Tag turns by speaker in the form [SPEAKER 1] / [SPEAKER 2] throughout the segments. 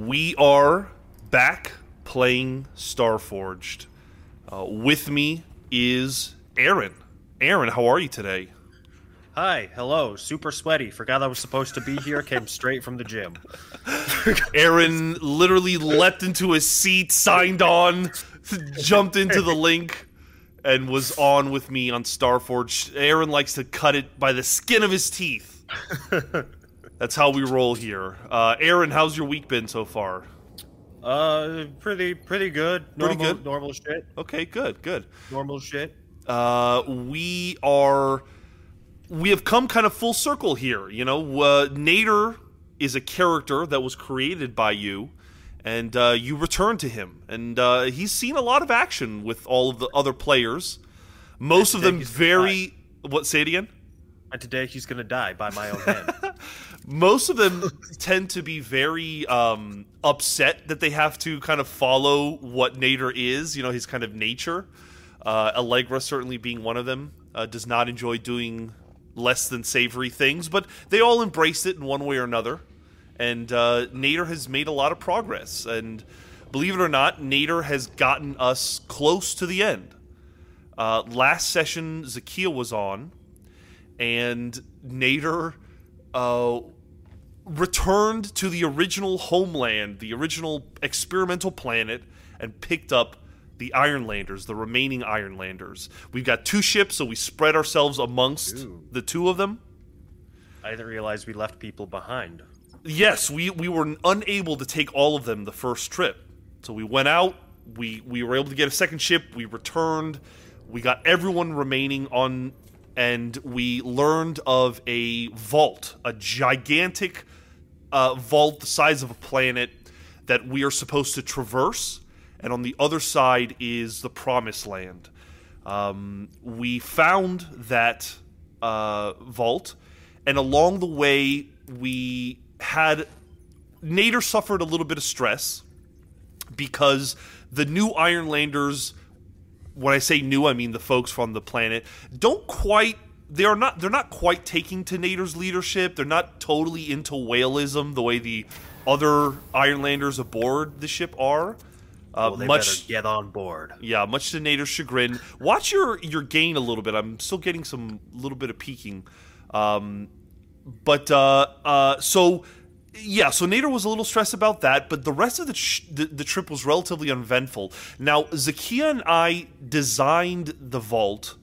[SPEAKER 1] We are back playing Starforged. Uh, with me is Aaron. Aaron, how are you today?
[SPEAKER 2] Hi, hello, super sweaty. Forgot I was supposed to be here. Came straight from the gym.
[SPEAKER 1] Aaron literally leapt into his seat, signed on, jumped into the link, and was on with me on Starforged. Aaron likes to cut it by the skin of his teeth. That's how we roll here. Uh, Aaron, how's your week been so far?
[SPEAKER 2] Uh, pretty, pretty good.
[SPEAKER 1] Pretty good?
[SPEAKER 2] Normal shit.
[SPEAKER 1] Okay, good, good.
[SPEAKER 2] Normal shit.
[SPEAKER 1] Uh, we are we have come kind of full circle here. You know, uh, Nader is a character that was created by you, and uh, you return to him, and uh, he's seen a lot of action with all of the other players. Most of them very what? Say it again.
[SPEAKER 2] And today he's gonna die by my own hand.
[SPEAKER 1] Most of them tend to be very um, upset that they have to kind of follow what Nader is. You know, his kind of nature. Uh, Allegra certainly being one of them uh, does not enjoy doing less than savory things, but they all embraced it in one way or another. And uh, Nader has made a lot of progress. And believe it or not, Nader has gotten us close to the end. Uh, last session, Zakia was on, and Nader uh, returned to the original homeland, the original experimental planet, and picked up the Ironlanders, the remaining Ironlanders. We've got two ships, so we spread ourselves amongst
[SPEAKER 2] Ooh.
[SPEAKER 1] the two of them.
[SPEAKER 2] I didn't realize we left people behind.
[SPEAKER 1] Yes, we, we were unable to take all of them the first trip. So we went out, we, we were able to get a second ship, we returned, we got everyone remaining on, and we learned of a vault, a gigantic uh, vault the size of a planet that we are supposed to traverse. And on the other side is the Promised Land. Um, we found that uh, vault, and along the way, we had Nader suffered a little bit of stress because the new Ironlanders, when I say new, I mean the folks from the planet, don't quite. They are not. They're not quite taking to Nader's leadership. They're not totally into whaleism the way the other Ironlanders aboard the ship are. Uh,
[SPEAKER 2] Well, they
[SPEAKER 1] much
[SPEAKER 2] better get on board.
[SPEAKER 1] yeah, much to Nader's chagrin. Watch your your gain a little bit. I'm still getting some little bit of peaking. Um, but uh, uh, so yeah, so Nader was a little stressed about that, but the rest of the, sh- the the trip was relatively uneventful. Now Zakia and I designed the vault,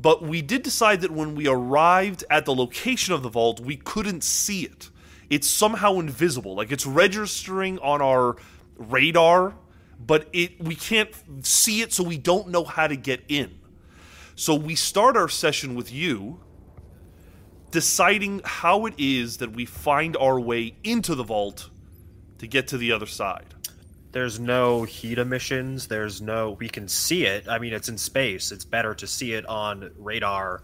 [SPEAKER 1] but we did decide that when we arrived at the location of the vault, we couldn't see it. It's somehow invisible, like it's registering on our radar, but it we can't see it, so we don't know how to get in. So we start our session with you deciding how it is that we find our way into the vault to get to the other side.
[SPEAKER 2] There's no heat emissions. There's no. We can see it. I mean, it's in space. It's better to see it on radar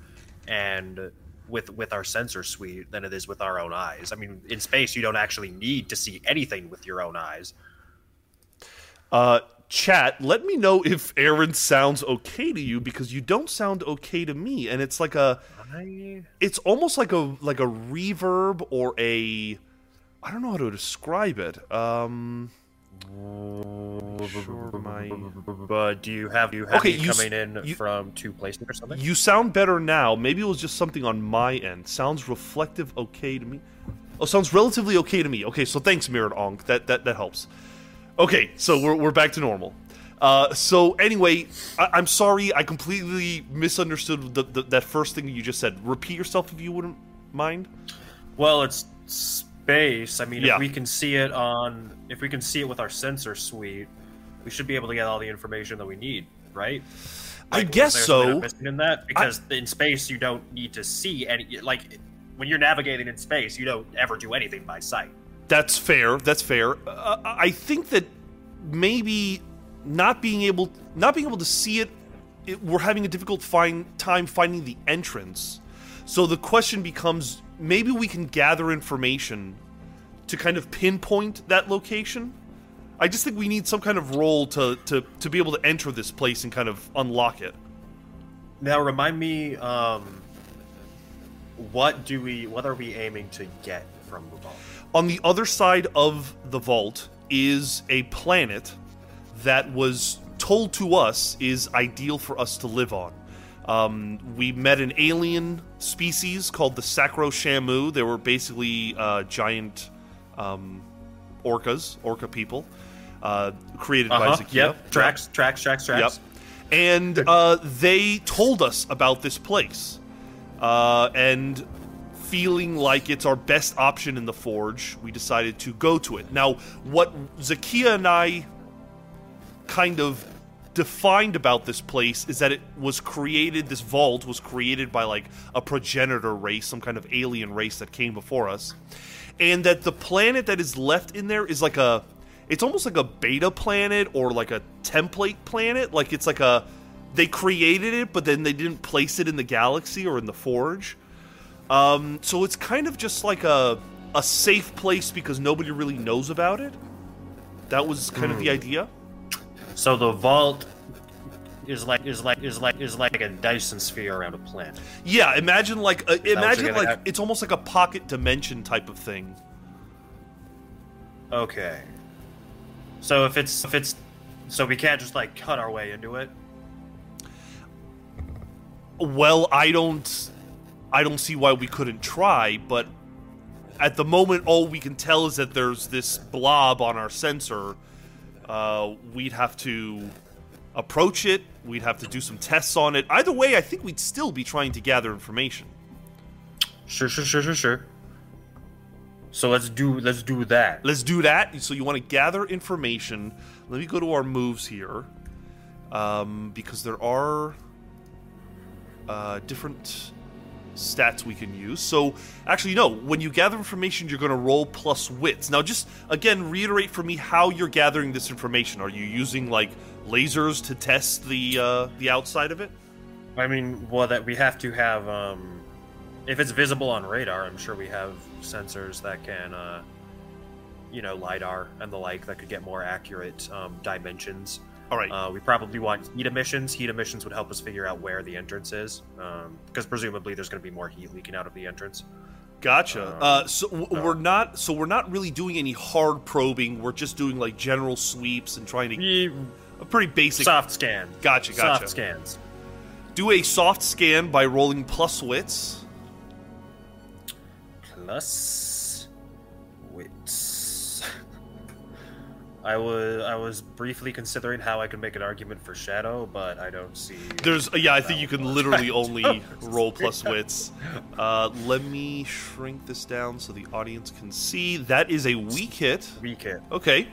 [SPEAKER 2] and with with our sensor suite than it is with our own eyes. I mean, in space, you don't actually need to see anything with your own eyes.
[SPEAKER 1] Uh, chat, let me know if Aaron sounds okay to you because you don't sound okay to me, and it's like a,
[SPEAKER 2] I,
[SPEAKER 1] it's almost like a like a reverb or a, I don't know how to describe it. Um, sure my
[SPEAKER 2] but do you have do you have
[SPEAKER 1] Okay,
[SPEAKER 2] me
[SPEAKER 1] you
[SPEAKER 2] coming in
[SPEAKER 1] you-
[SPEAKER 2] from two places or something?
[SPEAKER 1] you sound better now. Maybe it was just something on my end. Sounds reflective okay to me. Oh, sounds relatively okay to me. Okay, so thanks, Mirrored Onk. That that that helps. Okay, so we're we're back to normal. Uh, so anyway, I, I'm sorry. I completely misunderstood the, the, that first thing you just said. Repeat yourself if you wouldn't mind.
[SPEAKER 2] Well, it's space. I mean,
[SPEAKER 1] Yeah.
[SPEAKER 2] if we can see it on, if we can see it with our sensor suite, we should be able to get all the information that we need, right?
[SPEAKER 1] I guess
[SPEAKER 2] is there something
[SPEAKER 1] so.
[SPEAKER 2] In that because in space you don't need to see any. Like when you're navigating in space, you don't ever do anything by sight.
[SPEAKER 1] That's fair. That's fair. Uh, I think that maybe not being able not being able to see it, it we're having a difficult find time finding the entrance. So the question becomes maybe we can gather information to kind of pinpoint that location. I just think we need some kind of role to, to, to be able to enter this place and kind of unlock it.
[SPEAKER 2] Now remind me, um, what do we? What are we aiming to get from the vault?
[SPEAKER 1] On the other side of the vault is a planet that was told to us is ideal for us to live on. Um, we met an alien species called the Sacro Shamu. They were basically uh, giant um, orcas, orca people, uh, created by
[SPEAKER 2] Uh-huh.
[SPEAKER 1] Zakia.
[SPEAKER 2] Yep. Tracks, tracks, tracks,
[SPEAKER 1] Yep.
[SPEAKER 2] tracks.
[SPEAKER 1] And uh, they told us about this place. Uh, and feeling like it's our best option in the Forge, we decided to go to it. Now, what Zakia and I kind of defined about this place is that it was created, this vault was created by like a progenitor race, some kind of alien race that came before us. And that the planet that is left in there is like a it's almost like a beta planet or like a template planet. Like it's like a they created it, but then they didn't place it in the galaxy or in the forge. Um, so it's kind of just like a a safe place because nobody really knows about it. That was kind of the idea.
[SPEAKER 2] So the vault is like is like is like is like a Dyson sphere around a planet.
[SPEAKER 1] Yeah, imagine like uh, imagine like
[SPEAKER 2] have-
[SPEAKER 1] it's almost like a pocket dimension type of thing.
[SPEAKER 2] Okay. So if it's if it's so we can't just like cut our way into it.
[SPEAKER 1] Well, I don't I don't see why we couldn't try, but at the moment all we can tell is that there's this blob on our sensor. Uh, we'd have to approach it, we'd have to do some tests on it. Either way, I think we'd still be trying to gather information.
[SPEAKER 2] Sure, sure, sure, sure, sure. So let's do let's do that.
[SPEAKER 1] Let's do that. So you want to gather information. Let me go to our moves here, um, because there are uh, different stats we can use. So actually, no. When you gather information, you're going to roll plus wits. Now, just again, reiterate for me how you're gathering this information. Are you using like lasers to test the uh, the outside of it?
[SPEAKER 2] I mean, well, that we have to have. um If it's visible on radar, I'm sure we have sensors that can, uh you know, lidar and the like that could get more accurate um, dimensions.
[SPEAKER 1] All right.
[SPEAKER 2] Uh, we probably want heat emissions. Heat emissions would help us figure out where the entrance is, because presumably there's going to be more heat leaking out of the entrance.
[SPEAKER 1] Gotcha.
[SPEAKER 2] Um,
[SPEAKER 1] Uh, so w- we're not. So we're not really doing any hard probing. We're just doing like general sweeps and trying to
[SPEAKER 2] Ye-
[SPEAKER 1] a pretty basic.
[SPEAKER 2] Soft scan.
[SPEAKER 1] Gotcha, gotcha.
[SPEAKER 2] Soft scans.
[SPEAKER 1] Do a soft scan by rolling plus wits.
[SPEAKER 2] Plus I was I was briefly considering how I could make an argument for Shadow, but I don't see.
[SPEAKER 1] There's yeah, I think you can literally only roll plus wits. Uh, let me shrink this down so the audience can see. That is a weak hit.
[SPEAKER 2] weak hit.
[SPEAKER 1] Okay.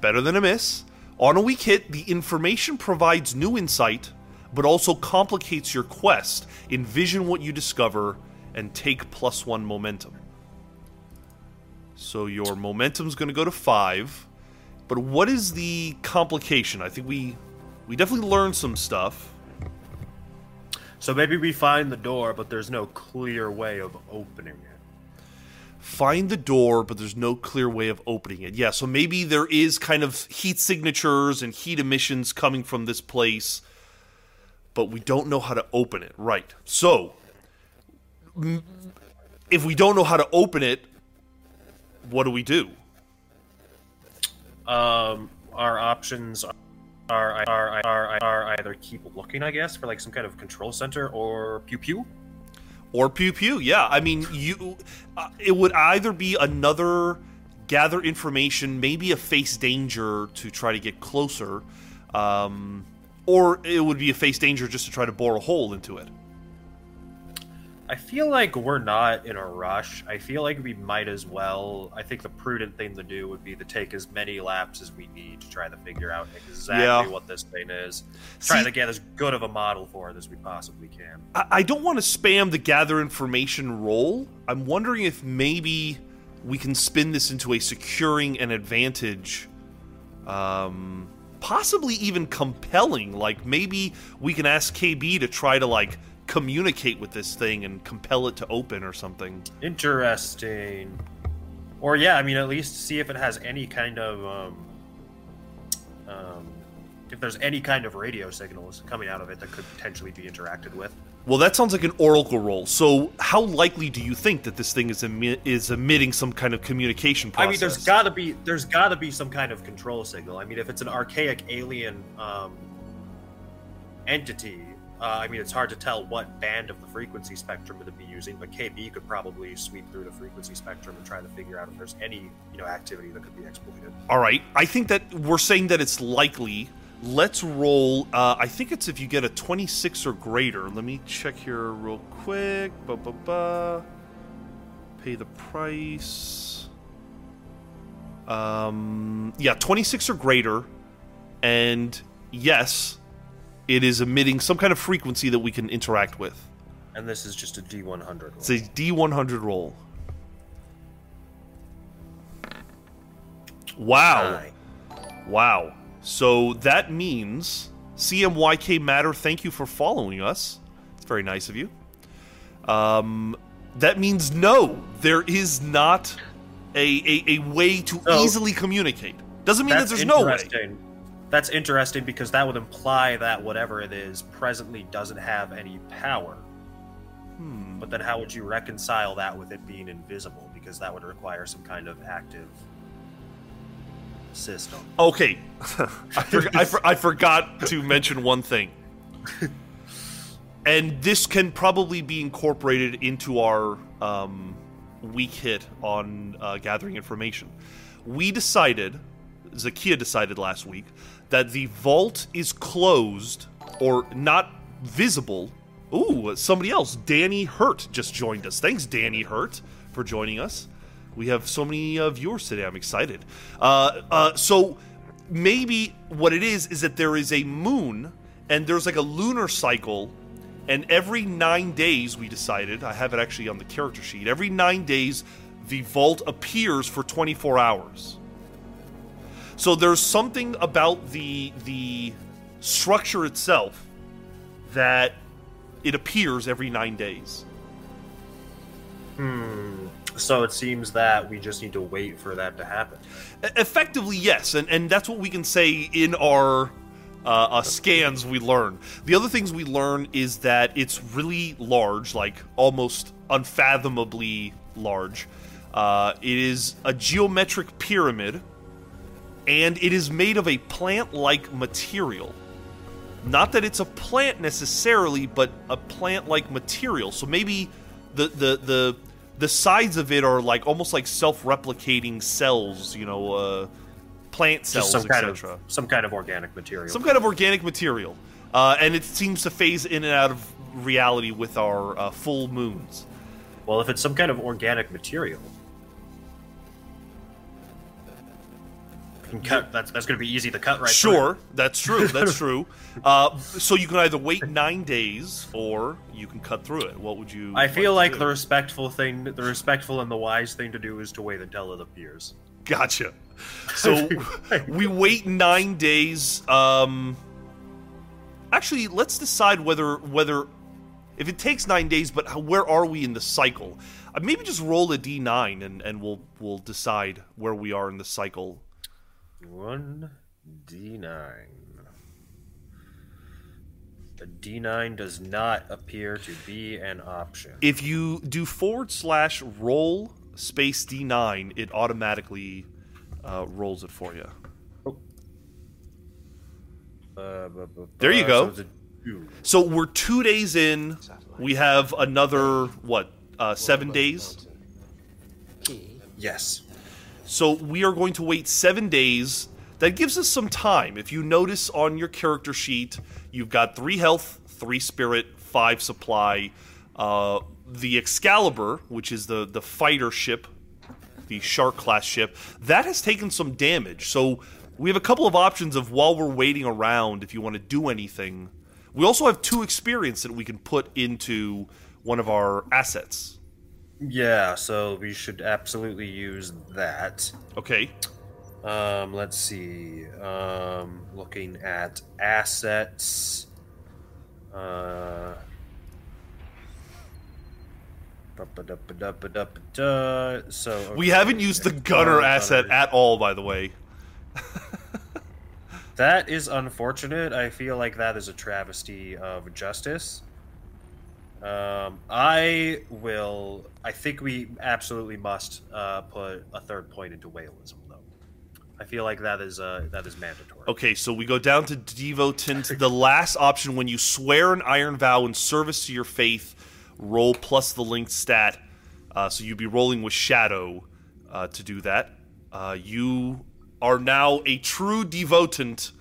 [SPEAKER 1] Better than a miss. On a weak hit, the information provides new insight, but also complicates your quest. Envision what you discover and take plus one momentum. So your momentum's going to go to five. But what is the complication? I think we we definitely learned some stuff.
[SPEAKER 2] So maybe we find the door, but there's no clear way of opening it.
[SPEAKER 1] find the door, but there's no clear way of opening it. Yeah, so maybe there is kind of heat signatures and heat emissions coming from this place, but we don't know how to open it. Right. So, if we don't know how to open it, what do we do?
[SPEAKER 2] Um, our options are are are are, are either keep looking, I guess, for like some kind of control center, or pew pew.
[SPEAKER 1] Or pew pew? Yeah, I mean, you. Uh, it would either be another gather information, maybe a face danger to try to get closer, um, or it would be a face danger just to try to bore a hole into it.
[SPEAKER 2] I feel like we're not in a rush. I feel like we might as well. I think the prudent thing to do would be to take as many laps as we need to try to figure out exactly
[SPEAKER 1] Yeah.
[SPEAKER 2] what this thing is. Try to get as good of a model for it as we possibly can.
[SPEAKER 1] I, I don't want to spam the gather information roll. I'm wondering if maybe we can spin this into a securing an advantage, um, possibly even compelling. Like maybe we can ask KB to try to like communicate with this thing and compel it to open or something.
[SPEAKER 2] Interesting. Or yeah, I mean, at least see if it has any kind of um, um, if there's any kind of radio signals coming out of it that could potentially be interacted with.
[SPEAKER 1] Well, that sounds like an oracle roll. So, how likely do you think that this thing is emi- is emitting some kind of communication process?
[SPEAKER 2] I mean, there's got to be there's got to be some kind of control signal. I mean, if it's an archaic alien um, entity, uh, I mean, it's hard to tell what band of the frequency spectrum it'd be using. But KB could probably sweep through the frequency spectrum and try to figure out if there's any you know activity that could be exploited.
[SPEAKER 1] All right. I think that we're saying that it's likely. Let's roll. Uh, I think it's if you get a 26 or greater. Let me check here real quick. Ba ba ba. Pay the price. Um, yeah, 26 or greater. And yes, it is emitting some kind of frequency that we can interact with.
[SPEAKER 2] And this is just a D100. Roll.
[SPEAKER 1] It's a D100 roll. Wow.
[SPEAKER 2] Nine.
[SPEAKER 1] Wow. So that means CMYK Matter, thank you for following us. It's very nice of you. Um, that means no, there is not a, a, a way to easily communicate. Doesn't mean that there's no way.
[SPEAKER 2] That's interesting because that would imply that whatever it is presently doesn't have any power.
[SPEAKER 1] Hmm.
[SPEAKER 2] But then how would you reconcile that with it being invisible? Because that would require some kind of active system.
[SPEAKER 1] Okay, I, for, I, for, I forgot to mention one thing, and this can probably be incorporated into our um, weak hit on uh, gathering information. We decided, Zakia decided last week, that the vault is closed or not visible. Ooh, somebody else, Danny Hurt, just joined us. Thanks, Danny Hurt, for joining us. We have so many uh, viewers today. I'm excited. Uh, uh, so maybe what it is is that there is a moon and there's like a lunar cycle, and every nine days we decided. I have it actually on the character sheet. Every nine days, the vault appears for 24 hours. So there's something about the the structure itself that it appears every nine days.
[SPEAKER 2] Hmm. So it seems that we just need to wait for that to happen.
[SPEAKER 1] E- Effectively, yes, and and that's what we can say in our uh, uh, scans we learn. The other things we learn is that it's really large, like almost unfathomably large. Uh, it is a geometric pyramid, and it is made of a plant-like material. Not that it's a plant necessarily, but a plant-like material. So maybe the the the the sides of it are like almost like self-replicating cells, you know, uh, plant cells,
[SPEAKER 2] Just some kind of
[SPEAKER 1] etc.
[SPEAKER 2] some kind of organic material.
[SPEAKER 1] Some kind of organic material, uh, and it seems to phase in and out of reality with our uh, full moons.
[SPEAKER 2] Well, if it's some kind of organic material, can cut. That's that's going to be easy to cut right. through.
[SPEAKER 1] sure, that's true. That's true. Uh, so you can either wait nine days or you can cut through it. What would you?
[SPEAKER 2] I feel
[SPEAKER 1] to
[SPEAKER 2] like the respectful thing, the respectful and the wise thing to do is to wait until it appears.
[SPEAKER 1] Gotcha. So we wait nine days. Um, actually, let's decide whether whether if it takes nine days, but how, where are we in the cycle? Uh, maybe just roll a d nine and and we'll we'll decide where we are in the cycle.
[SPEAKER 2] One D nine. The D nine does not appear to be an option.
[SPEAKER 1] If you do forward slash roll space d nine, it automatically uh, rolls it for you.
[SPEAKER 2] Uh, bu- bu-
[SPEAKER 1] There you go.
[SPEAKER 2] so it's a two.
[SPEAKER 1] So we're two days in. We have another what? Uh, seven days.
[SPEAKER 2] Yes.
[SPEAKER 1] So we are going to wait seven days. That gives us some time. If you notice on your character sheet, you've got three health, three spirit, five supply. Uh, the Excalibur, which is the the fighter ship, the Shark class ship, that has taken some damage. So we have a couple of options of while we're waiting around, if you want to do anything. We also have two experience that we can put into one of our assets.
[SPEAKER 2] Yeah, so we should absolutely use that.
[SPEAKER 1] Okay.
[SPEAKER 2] Um, let's see. Um, looking at assets. Uh. So
[SPEAKER 1] We haven't used the gunner asset at all, by the way.
[SPEAKER 2] That is unfortunate. I feel like that is a travesty of justice. Um, I will. I think we absolutely must uh, put a third point into whaleism, though. I feel like that is uh, that is mandatory.
[SPEAKER 1] Okay, so we go down to devotant. the last option when you swear an iron vow in service to your faith, roll plus the linked stat. Uh, so you'd be rolling with shadow uh, to do that. Uh, you are now a true devotant.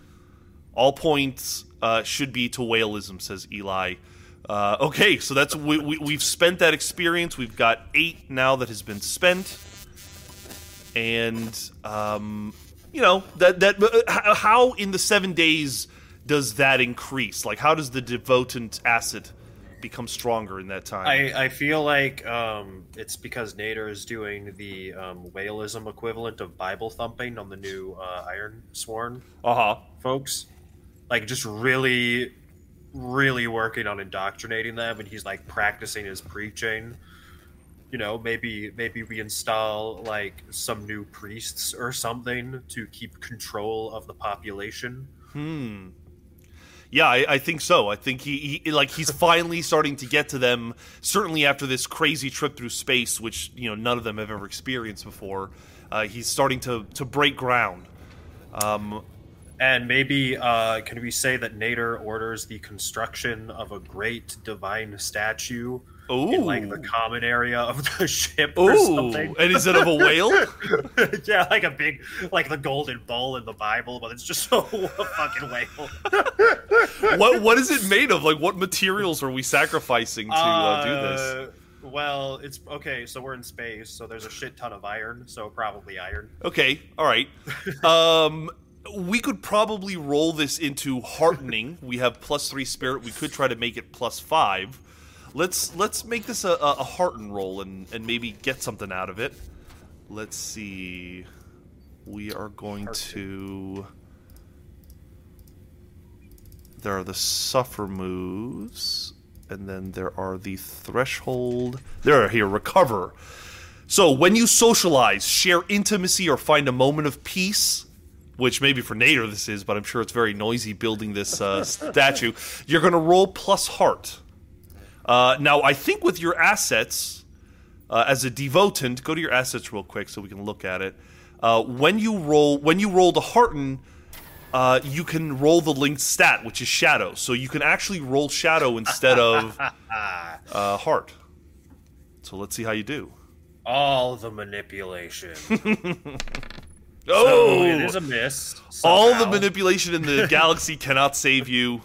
[SPEAKER 1] All points uh, should be to whaleism, says Eli. Uh, okay, so that's we, we, we've spent that experience. We've got eight now that has been spent, and um, you know that that uh, how in the seven days does that increase? Like, how does the devotant asset become stronger in that time?
[SPEAKER 2] I, I feel like um, it's because Nader is doing the um, whaleism equivalent of Bible thumping on the new uh, Iron Sworn
[SPEAKER 1] uh huh.
[SPEAKER 2] folks. Like, just really, really working on indoctrinating them, and he's like practicing his preaching. You know, maybe maybe we install like some new priests or something to keep control of the population.
[SPEAKER 1] Hmm. Yeah, I, I think so. I think he, he like he's finally starting to get to them. Certainly after this crazy trip through space, which you know none of them have ever experienced before. Uh, he's starting to to break ground. Um,
[SPEAKER 2] And maybe uh, can we say that Nader orders the construction of a great divine statue
[SPEAKER 1] ooh,
[SPEAKER 2] in like the common area of the ship or
[SPEAKER 1] ooh,
[SPEAKER 2] something?
[SPEAKER 1] and instead of a whale,
[SPEAKER 2] yeah, like a big, like the golden bull in the Bible, but it's just a, fucking whale.
[SPEAKER 1] what what is it made of? Like, what materials are we sacrificing to uh, do this?
[SPEAKER 2] Uh, Well, it's okay. So we're in space, so there's a shit ton of iron. So probably iron.
[SPEAKER 1] Okay, all right. Um, we could probably roll this into heartening. We have plus three spirit. We could try to make it plus five. Let's let's make this a, a, a hearten roll and and maybe get something out of it. Let's see. We are going to. There are the suffer moves, and then there are the threshold. There are here recover. So when you socialize, share intimacy, or find a moment of peace, which maybe for Nader this is, but I'm sure it's very noisy building this uh, statue, you're going to roll plus heart. Uh, now, I think with your assets, uh, as a devotant, go to your assets real quick so we can look at it. Uh, when you roll, when you roll the hearten, uh, you can roll the linked stat, which is shadow. So you can actually roll shadow instead of uh, heart. So let's see how you do.
[SPEAKER 2] All the manipulation.
[SPEAKER 1] Oh,
[SPEAKER 2] So it is a miss.
[SPEAKER 1] all the manipulation in the galaxy cannot save you.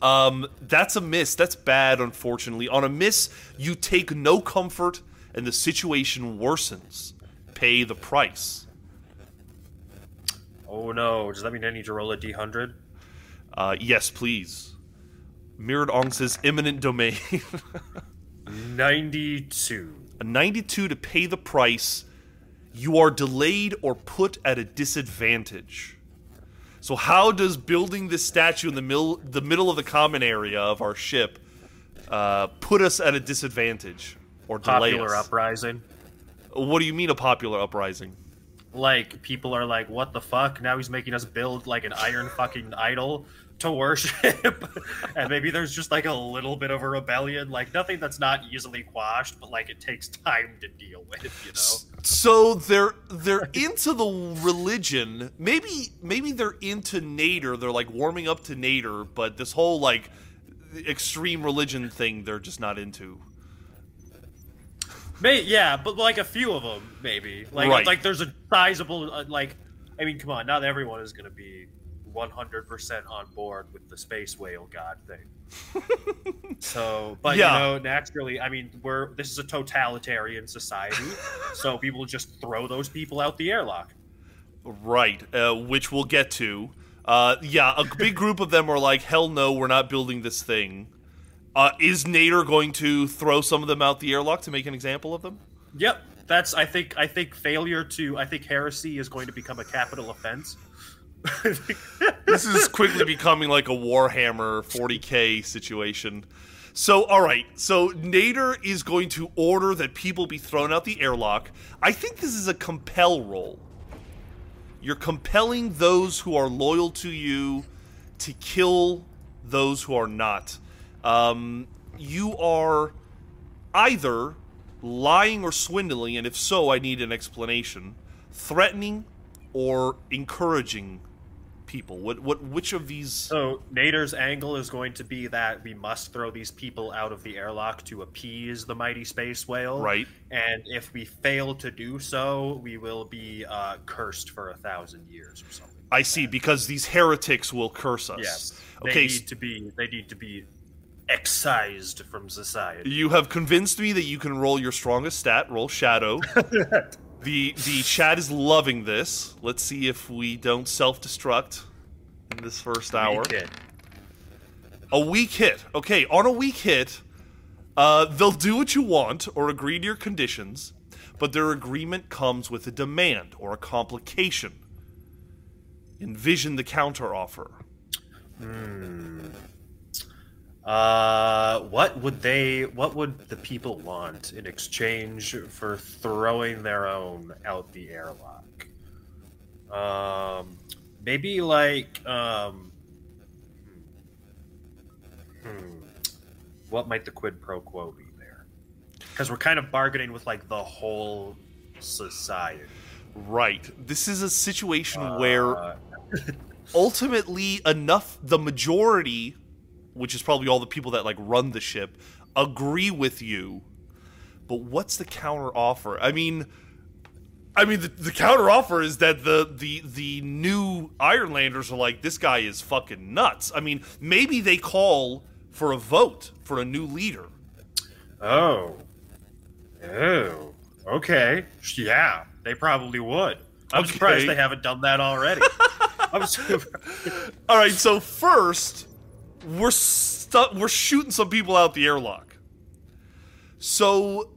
[SPEAKER 1] Um, that's a miss. That's bad, unfortunately. On a miss, you take no comfort, and the situation worsens. Pay the price.
[SPEAKER 2] Oh no! Does that mean I need to roll a d100?
[SPEAKER 1] Uh, yes, please. Mirrored Ong says imminent domain.
[SPEAKER 2] 92.
[SPEAKER 1] a 92 to pay the price. You are delayed or put at a disadvantage. So how does building this statue in the middle the middle of the common area of our ship uh, put us at a disadvantage or delay
[SPEAKER 2] Popular
[SPEAKER 1] us?
[SPEAKER 2] uprising.
[SPEAKER 1] What do you mean a popular uprising?
[SPEAKER 2] Like people are like, "What the fuck?" Now he's making us build like an iron fucking idol to worship, and maybe there's just like a little bit of a rebellion. Like nothing that's not easily quashed, but like it takes time to deal with. You know.
[SPEAKER 1] So they're they're into the religion. Maybe maybe they're into Nader. They're like warming up to Nader, but this whole like extreme religion thing they're just not into.
[SPEAKER 2] May, yeah, but like a few of them, maybe. Like,
[SPEAKER 1] Right.
[SPEAKER 2] like there's a sizable, uh, like, I mean, come on, not everyone is going to be 100% on board with the space whale god thing. so, but
[SPEAKER 1] Yeah.
[SPEAKER 2] you know, naturally, I mean, we're this is a totalitarian society, so people just throw those people out the airlock.
[SPEAKER 1] Right, uh, which we'll get to. Uh, yeah, a big group of them are like, "Hell no, we're not building this thing." Uh, is Nader going to throw some of them out the airlock to make an example of them?
[SPEAKER 2] Yep, that's I think I think failure to I think heresy is going to become a capital offense.
[SPEAKER 1] this is quickly becoming like a Warhammer 40k situation. So, all right. So Nader is going to order that people be thrown out the airlock. I think this is a compel roll. You're compelling those who are loyal to you to kill those who are not. Um, you are either lying or swindling, and if so, I need an explanation, threatening or encouraging people. What what which of these
[SPEAKER 2] So Nader's angle is going to be that we must throw these people out of the airlock to appease the mighty space whale.
[SPEAKER 1] right?
[SPEAKER 2] And if we fail to do so, we will be uh, cursed for a thousand years or something.
[SPEAKER 1] I see because these heretics will curse us.
[SPEAKER 2] Yes. They
[SPEAKER 1] Okay.
[SPEAKER 2] need to be. They need to be excised from society.
[SPEAKER 1] You have convinced me that you can roll your strongest stat. Roll shadow. the the chat is loving this. Let's see if we don't self destruct in this first hour.
[SPEAKER 2] Kid.
[SPEAKER 1] A weak hit. Okay, on a weak hit, uh, they'll do what you want or agree to your conditions, but their agreement comes with a demand or a complication. Envision the counteroffer.
[SPEAKER 2] Uh, what would they? What would the people want in exchange for throwing their own out the airlock? Um, maybe like um. Hmm. What might the quid pro quo be there? Because we're kind of bargaining with like the whole society.
[SPEAKER 1] Right. This is a situation where
[SPEAKER 2] Uh,
[SPEAKER 1] ultimately enough the majority which is probably all the people that like run the ship agree with you but what's the counter offer i mean i mean the, the counter offer is that the the the new ironlanders are like this guy is fucking nuts i mean maybe they call for a vote for a new leader
[SPEAKER 2] Oh. Oh. Okay. Yeah, they probably would. I'm
[SPEAKER 1] Okay.
[SPEAKER 2] surprised they haven't done that already.
[SPEAKER 1] All right so first we're stu- we're shooting some people out the airlock so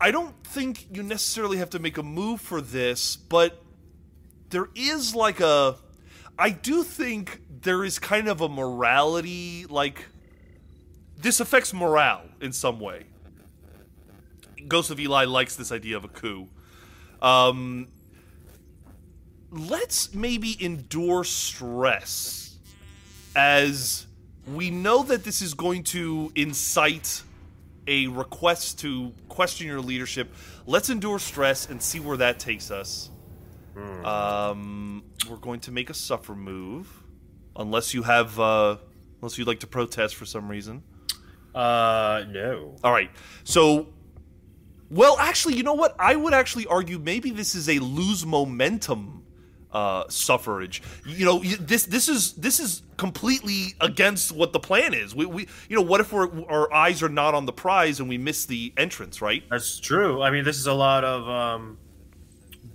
[SPEAKER 1] I don't think you necessarily have to make a move for this, but there is like a. I do think there is kind of a morality, like. This affects morale in some way. Ghost of Eli likes this idea of a coup. Um, let's maybe endure stress as we know that this is going to incite a request to question your leadership. Let's endure stress and see where that takes us. Um, we're going to make a suffer move, unless you have, uh, unless you'd like to protest for some reason.
[SPEAKER 2] Uh, no.
[SPEAKER 1] All right, so, well, actually, you know what? I would actually argue maybe this is a lose momentum uh, suffrage. You know, this this is this is completely against what the plan is. We, we you know, what if we're, our eyes are not on the prize and we miss the entrance, right?
[SPEAKER 2] That's true. I mean, this is a lot of um,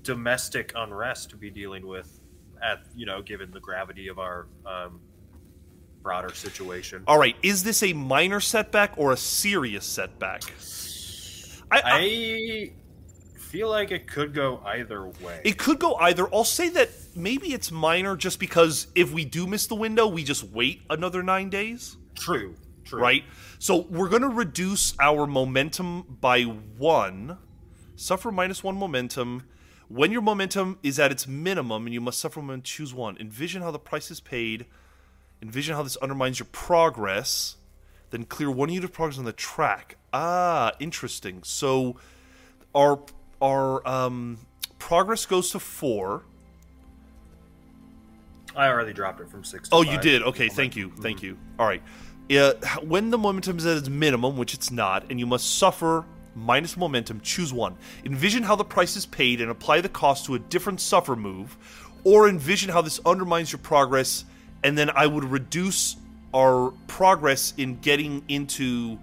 [SPEAKER 2] domestic unrest to be dealing with, at you know, given the gravity of our um, broader situation.
[SPEAKER 1] All right, is this a minor setback or a serious setback? I, I,
[SPEAKER 2] I feel like it could go either way.
[SPEAKER 1] it could go either. I'll say that maybe it's minor just because if we do miss the window, we just wait another nine days,
[SPEAKER 2] true. True.
[SPEAKER 1] right? So we're going to reduce our momentum by one, suffer minus one momentum. When your momentum is at its minimum and you must suffer momentum, choose one. Envision how the price is paid. Envision how this undermines your progress. Then clear one unit of progress on the track. Ah, interesting. So our our um, progress goes to four.
[SPEAKER 2] I already dropped it from six. To
[SPEAKER 1] Oh, you did. Okay, thank you, thank you. All right. When the momentum is at its minimum, which it's not, and you must suffer minus momentum, choose one. Envision how the price is paid and apply the cost to a different suffer move, or envision how this undermines your progress, and then I would reduce our progress in getting into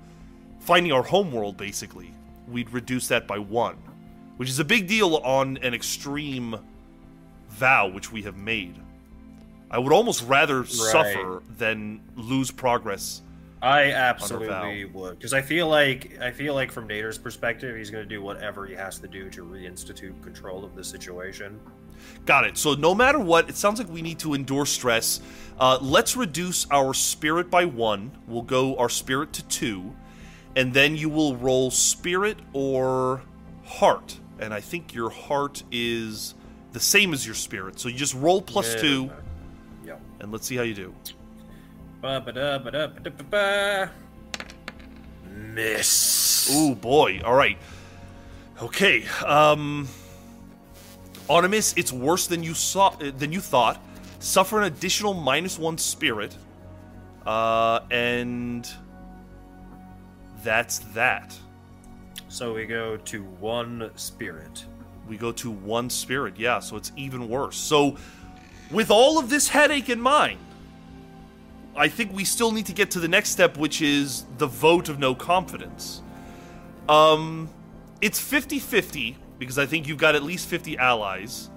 [SPEAKER 1] finding our homeworld. Basically, we'd reduce that by one, which is a big deal on an extreme vow which we have made. I would almost rather suffer than lose progress.
[SPEAKER 2] I absolutely would because I feel like I feel like from Nader's perspective, he's going to do whatever he has to do to reinstitute control of the situation.
[SPEAKER 1] Got it. So no matter what, it sounds like we need to endure stress. Uh, let's reduce our spirit by one. We'll go our spirit to two, and then you will roll spirit or heart. And I think your heart is the same as your spirit. So you just roll plus
[SPEAKER 2] Yeah.
[SPEAKER 1] two,
[SPEAKER 2] Yep.
[SPEAKER 1] and let's see how you do.
[SPEAKER 2] Miss.
[SPEAKER 1] Oh boy. All right. Okay. Um on a miss, it's worse than you saw than you thought. Suffer an additional minus 1 spirit. Uh and that's that.
[SPEAKER 2] So we go to one spirit.
[SPEAKER 1] We go to one spirit. Yeah, so it's even worse. So with all of this headache in mind, I think we still need to get to the next step, which is the vote of no confidence. Um, it's 50 50, because I think you've got at least 50 allies.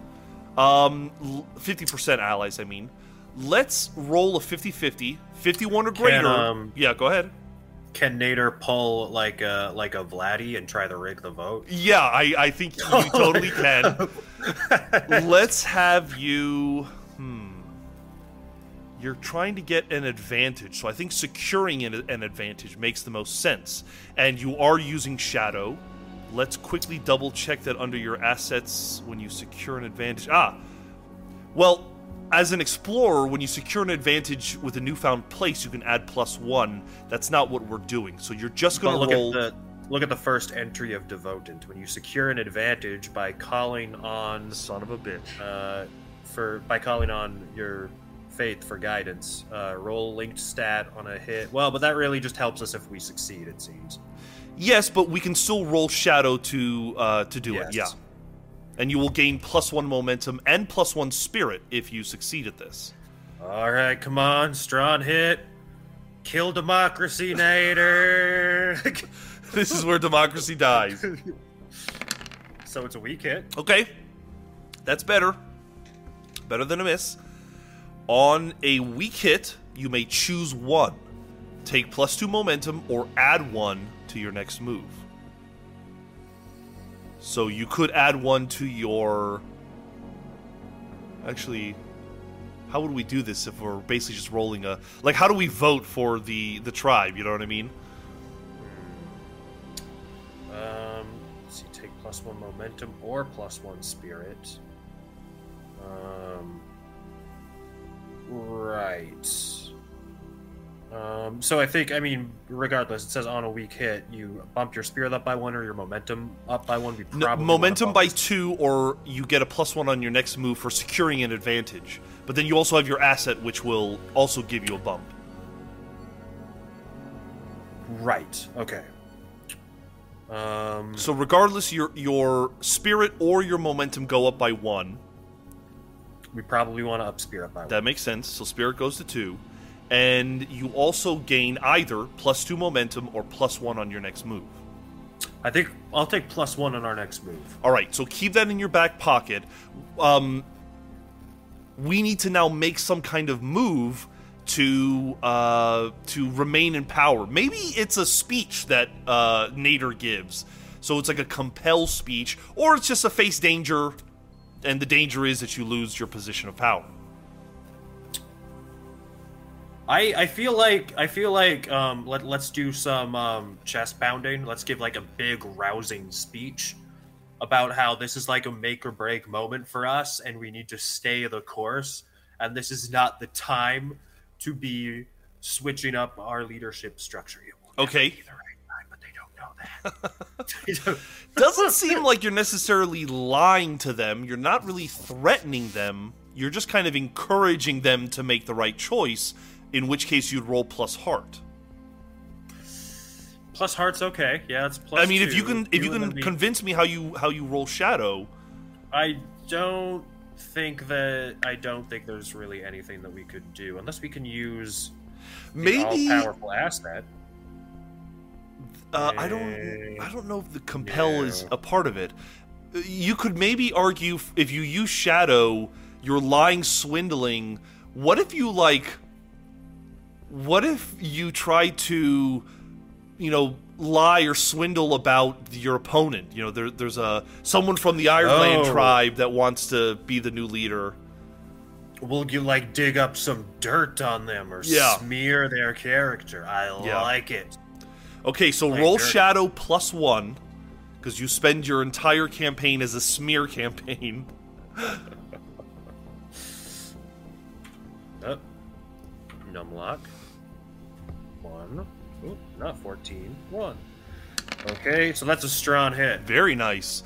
[SPEAKER 1] Um, 50% allies, I mean. Let's roll a 50 50, 51 or greater.
[SPEAKER 2] um,
[SPEAKER 1] yeah, go ahead.
[SPEAKER 2] Can Nader pull like a like a Vladdy and try to rig the vote?
[SPEAKER 1] Yeah, I, I think you totally can. Let's have you. Hmm. You're trying to get an advantage, so I think securing an, an advantage makes the most sense. And you are using Shadow. Let's quickly double check that under your assets when you secure an advantage. Ah, well, as an explorer, when you secure an advantage with a newfound place, you can add plus one. That's not what we're doing. So you're just
[SPEAKER 2] But
[SPEAKER 1] going
[SPEAKER 2] look
[SPEAKER 1] to roll.
[SPEAKER 2] at the look at the first entry of Devotant. When you secure an advantage by calling on
[SPEAKER 1] Son of a bitch.
[SPEAKER 2] uh, for by calling on your faith for guidance, uh, roll linked stat on a hit. Well, but that really just helps us if we succeed. It seems.
[SPEAKER 1] Yes, but we can still roll shadow to uh, to do it. Yeah,
[SPEAKER 2] Yes.
[SPEAKER 1] And you will gain plus one momentum and plus one spirit if you succeed at this.
[SPEAKER 2] All right, come on, strong hit. Kill democracy, Nader.
[SPEAKER 1] This is where democracy dies.
[SPEAKER 2] so it's a weak hit.
[SPEAKER 1] Okay, that's better. Better than a miss. On a weak hit, you may choose one. Take plus two momentum or add one to your next move. So you could add one to your. Actually, how would we do this if we're basically just rolling a like? How do we vote for the the tribe? You know what I mean?
[SPEAKER 2] Um, see, take plus one momentum or plus one spirit. Um, right. Um, so I think, I mean, regardless, it says on a weak hit, you bump your spirit up by one or your momentum up by one. We
[SPEAKER 1] No,
[SPEAKER 2] probably
[SPEAKER 1] momentum by two, or you get a plus one on your next move for securing an advantage. But then you also have your asset, which will also give you a bump.
[SPEAKER 2] Right. Okay. Um,
[SPEAKER 1] So regardless, your your spirit or your momentum go up by one.
[SPEAKER 2] we probably want to up spirit by one.
[SPEAKER 1] That makes sense. So spirit goes to two, and you also gain either plus two momentum or plus one on your next move.
[SPEAKER 2] I think I'll take plus one on our next move.
[SPEAKER 1] All right, so keep that in your back pocket. Um, we need to now make some kind of move to uh, to remain in power. Maybe it's a speech that uh, Nader gives, so it's like a compel speech, or it's just a face danger, and the danger is that you lose your position of power.
[SPEAKER 2] I, I feel like I feel like um, let let's do some um, chest pounding. Let's give like a big rousing speech about how this is like a make or break moment for us, and we need to stay the course. And this is not the time to be switching up our leadership structure. It will never
[SPEAKER 1] Okay.
[SPEAKER 2] be the right time, but they don't know that.
[SPEAKER 1] Doesn't seem like you're necessarily lying to them. You're not really threatening them. You're just kind of encouraging them to make the right choice. In which case, you'd roll plus heart.
[SPEAKER 2] plus heart's okay. Yeah, it's plus.
[SPEAKER 1] I mean, if you can, if you
[SPEAKER 2] and
[SPEAKER 1] can convince me how you how you roll shadow,
[SPEAKER 2] I don't think that I don't think there's really anything that we could do unless we can use
[SPEAKER 1] maybe
[SPEAKER 2] all-powerful asset.
[SPEAKER 1] uh, I don't I don't know if the compel is a part of it. You could maybe argue if you use shadow, you're lying, swindling. What if you like? What if you try to, you know, lie or swindle about your opponent? You know, there, there's a someone from the Ironland
[SPEAKER 2] Oh.
[SPEAKER 1] tribe that wants to be the new leader.
[SPEAKER 2] Will you like dig up some dirt on them or
[SPEAKER 1] Yeah.
[SPEAKER 2] smear their character? I
[SPEAKER 1] Yeah.
[SPEAKER 2] like it.
[SPEAKER 1] Okay, so
[SPEAKER 2] Like
[SPEAKER 1] roll
[SPEAKER 2] dirt.
[SPEAKER 1] shadow plus one because you spend your entire campaign as a smear campaign.
[SPEAKER 2] Oh. Numlock. Not 14. One. Okay, so that's a strong hit.
[SPEAKER 1] Very nice.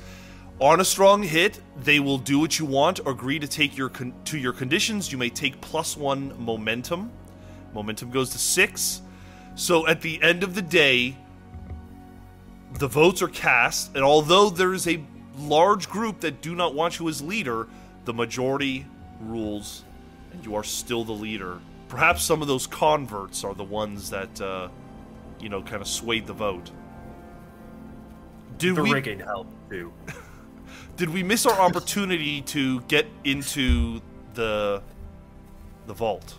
[SPEAKER 1] On a strong hit, they will do what you want. or Agree to take your con- to your conditions. You may take plus one momentum. Momentum goes to six. So at the end of the day, the votes are cast, and although there is a large group that do not want you as leader, the majority rules, and you are still the leader. Perhaps some of those converts are the ones that, uh, you know, kind of swayed the vote. Did
[SPEAKER 2] The
[SPEAKER 1] we
[SPEAKER 2] rigging helped too.
[SPEAKER 1] did we miss our opportunity to get into the the vault?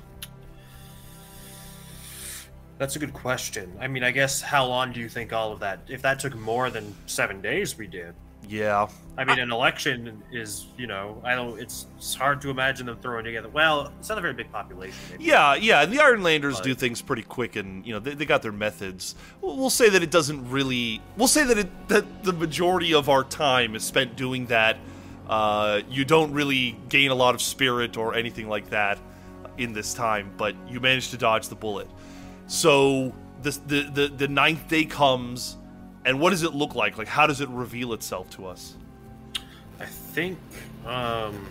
[SPEAKER 2] That's a good question. I mean, I guess how long do you think all of that? If that took more than seven days, we did.
[SPEAKER 1] Yeah,
[SPEAKER 2] I mean, an election is, you know, I don't. It's, it's hard to imagine them throwing together. Well, it's not a very big population. Maybe.
[SPEAKER 1] yeah, yeah. And the Ironlanders
[SPEAKER 2] But-
[SPEAKER 1] do things pretty quick, and you know they, they got their methods. We'll, we'll say that it doesn't really. We'll say that it that the majority of our time is spent doing that. Uh, you don't really gain a lot of spirit or anything like that in this time, but you manage to dodge the bullet. So the the the ninth day comes, and what does it look like? Like, how does it reveal itself to us?
[SPEAKER 2] I think um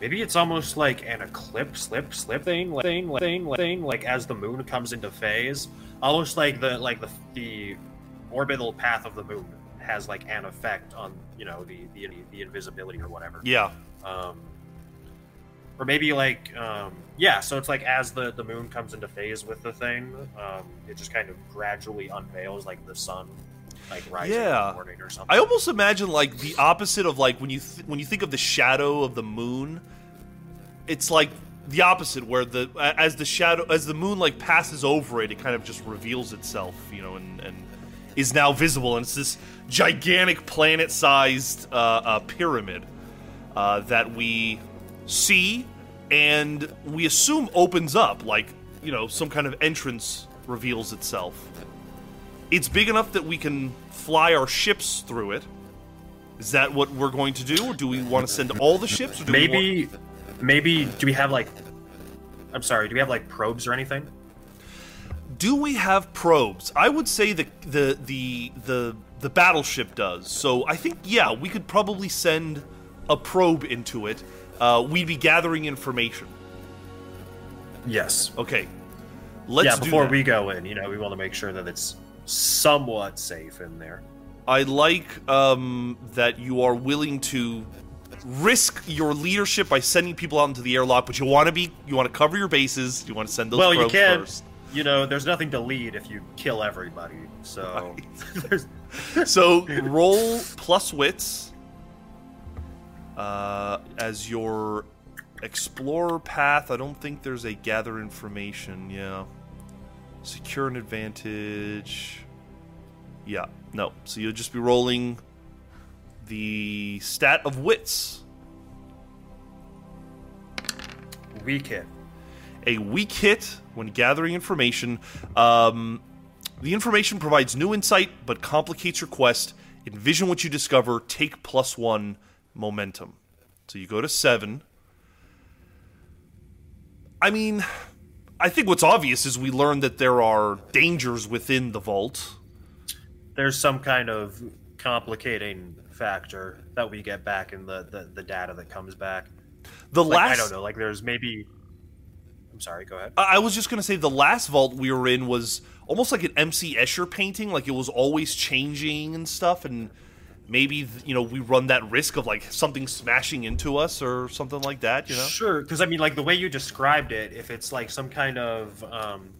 [SPEAKER 2] maybe it's almost like an eclipse slip slip thing like, thing thing like, thing like as the moon comes into phase almost like the like the the orbital path of the moon has like an effect on you know the the, the invisibility or whatever
[SPEAKER 1] Yeah,
[SPEAKER 2] um or maybe like um yeah so it's like as the the moon comes into phase with the thing um it just kind of gradually unveils like the sun like rising in
[SPEAKER 1] Yeah.
[SPEAKER 2] the morning or something
[SPEAKER 1] I almost imagine like the opposite of like when you th- when you think of the shadow of the moon, it's like the opposite where the as the shadow as the moon like passes over it, it kind of just reveals itself, you know, and and is now visible, and it's this gigantic planet-sized uh, uh, pyramid uh, that we see and we assume opens up, like you know some kind of entrance reveals itself. It's big enough that we can fly our ships through it. Is that what we're going to do, or do we want to send all the ships? We want-
[SPEAKER 2] maybe maybe do we have like i'm sorry do we have like probes or anything
[SPEAKER 1] do we have probes? I would say the the the the the battleship does. So I think yeah, we could probably send a probe into it. Uh, we'd be gathering information.
[SPEAKER 2] yes.
[SPEAKER 1] Okay, let's
[SPEAKER 2] yeah before we go in you know we want to make sure that it's somewhat safe in there.
[SPEAKER 1] I like um, that you are willing to risk your leadership by sending people out into the airlock, but you want to be you want to cover your bases. You want to send those
[SPEAKER 2] well you can
[SPEAKER 1] first.
[SPEAKER 2] you know there's nothing to lead if you kill everybody so. There's
[SPEAKER 1] so roll plus wits uh, as your explorer path. I don't think there's a gather information. Yeah, secure an advantage. Yeah, no. So you'll just be rolling the stat of wits.
[SPEAKER 2] weak hit
[SPEAKER 1] a weak hit when gathering information. Um, the information provides new insight but complicates your quest. Envision what you discover. Take plus one momentum. So you go to seven. I mean, I think what's obvious is we learn that there are dangers within the vault.
[SPEAKER 2] there's some kind of complicating factor that we get back in the the, the data that comes back
[SPEAKER 1] The
[SPEAKER 2] like,
[SPEAKER 1] last
[SPEAKER 2] i don't know like there's maybe i'm sorry go ahead
[SPEAKER 1] I I was just gonna say the last vault we were in was almost like an MC Escher painting, like it was always changing and stuff, and maybe you know we run that risk of like something smashing into us or something like that. You know,
[SPEAKER 2] Sure, because I mean, like the way you described it, if it's like some kind of um,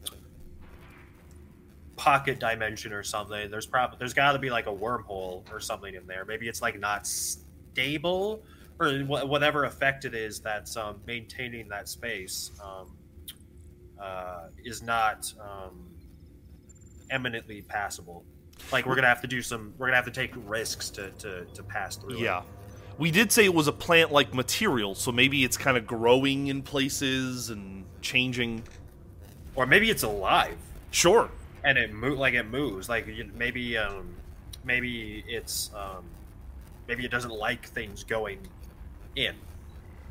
[SPEAKER 2] pocket dimension or something, there's probably there's got to be like a wormhole or something in there. Maybe it's like not stable or wh- whatever effect it is that's um, maintaining that space um, uh, is not um, eminently passable. Like we're gonna have to do some, we're gonna have to take risks to to, to pass through. it.
[SPEAKER 1] yeah. We did say it was a plant-like material, so maybe it's kind of growing in places and changing.
[SPEAKER 2] or maybe it's alive.
[SPEAKER 1] Sure.
[SPEAKER 2] and it mo- like it moves like maybe um maybe it's um maybe it doesn't like things going in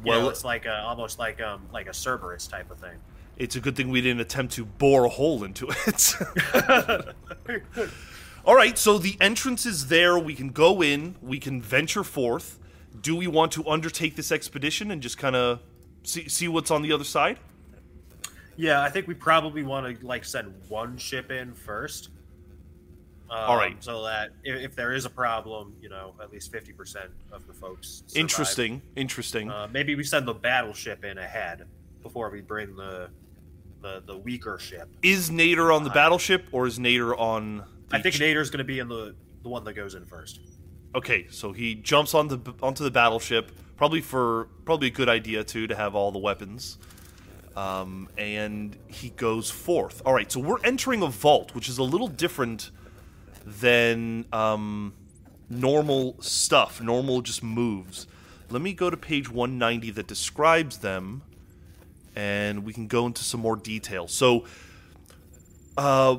[SPEAKER 1] Well-
[SPEAKER 2] well it's like a, almost like um like a cerberus type of thing
[SPEAKER 1] It's a good thing we didn't attempt to bore a hole into it. All right, so the entrance is there. We can go in. We can venture forth. Do we want to undertake this expedition and just kind of see see what's on the other side?
[SPEAKER 2] Yeah, I think we probably want to like send one ship in first. Um,
[SPEAKER 1] All right.
[SPEAKER 2] So that if, if there is a problem, you know, at least fifty percent of the folks. survive.
[SPEAKER 1] Interesting, interesting.
[SPEAKER 2] Uh, maybe we send the battleship in ahead before we bring the the, the weaker ship.
[SPEAKER 1] is Nader on the battleship or is Nader on?
[SPEAKER 2] I think Nader's going to be in the the one that goes in first.
[SPEAKER 1] Okay, so he jumps on the onto the battleship, probably for probably a good idea too to have all the weapons. Um, and he goes forth. All right, so we're entering a vault, which is a little different than um, normal stuff. Normal just moves. Let me go to page 190 that describes them, and we can go into some more detail. So, uh,